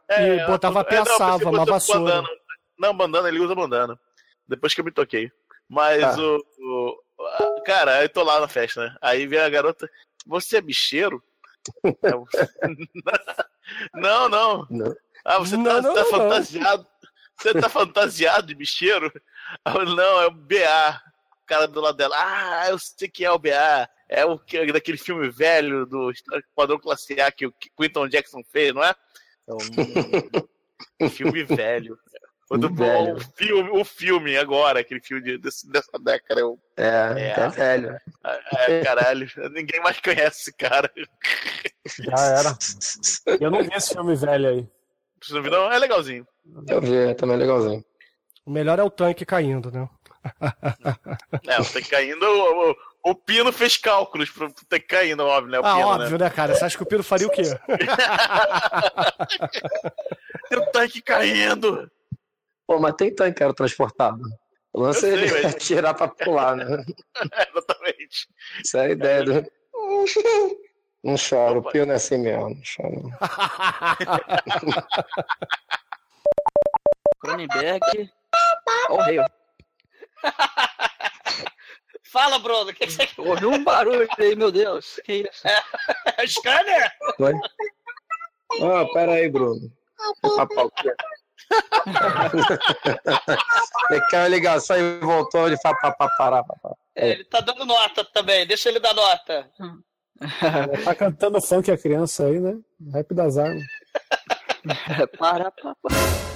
É. E botava é, não, piaçava, uma vassoura. Bandana. Não, bandana, ele usa bandana. Depois que eu me toquei. Mas Tá. o, Cara, aí eu tô lá na festa, né? Aí vem a garota. Você é bicheiro? Não, não. Não. Ah, você Não, tá, não, tá não. fantasiado. Você tá fantasiado de bicheiro? Não, é o BA. O cara do lado dela. Ah, eu sei que é o BA. É o que, daquele filme velho do Padrão Classe A que o Quinton Jackson fez, não é? É um, um filme velho. Muito bom. Velho. O filme, o filme agora, aquele filme de- desse- dessa década. Eu, É, É. tá velho. é, caralho, ninguém mais conhece esse cara. Já era. Eu não vi esse filme velho aí. Você não viu, não? É legalzinho. Eu vi, é também legalzinho. O melhor é o tanque caindo, né? É, o Tem Caindo, o, o, o Pino fez cálculos pro Tem Caindo, óbvio, né? O ah, Pino, óbvio, né, cara? Você acha que o Piro faria o quê? Tem o tanque caindo. Pô, mas tem tanque aerotransportado. O lance é sei, ele mas- tirar pra pular, né? Exatamente. Essa é a ideia do. Não chora, o Pio não é assim mesmo, não chora. não. Cronenberg. Morreu. Fala, Bruno, o que, que você quer? Ouviu um barulho aí, meu Deus. Que isso? Scanner? Foi? Ah, pera aí, Bruno. Ele quer uma ligação e voltou, ele fala pá, pá, pará, pá, pá. Ele tá dando nota também, deixa ele dar nota. Tá cantando funk a criança aí, né? Rap das armas. Para, para, para.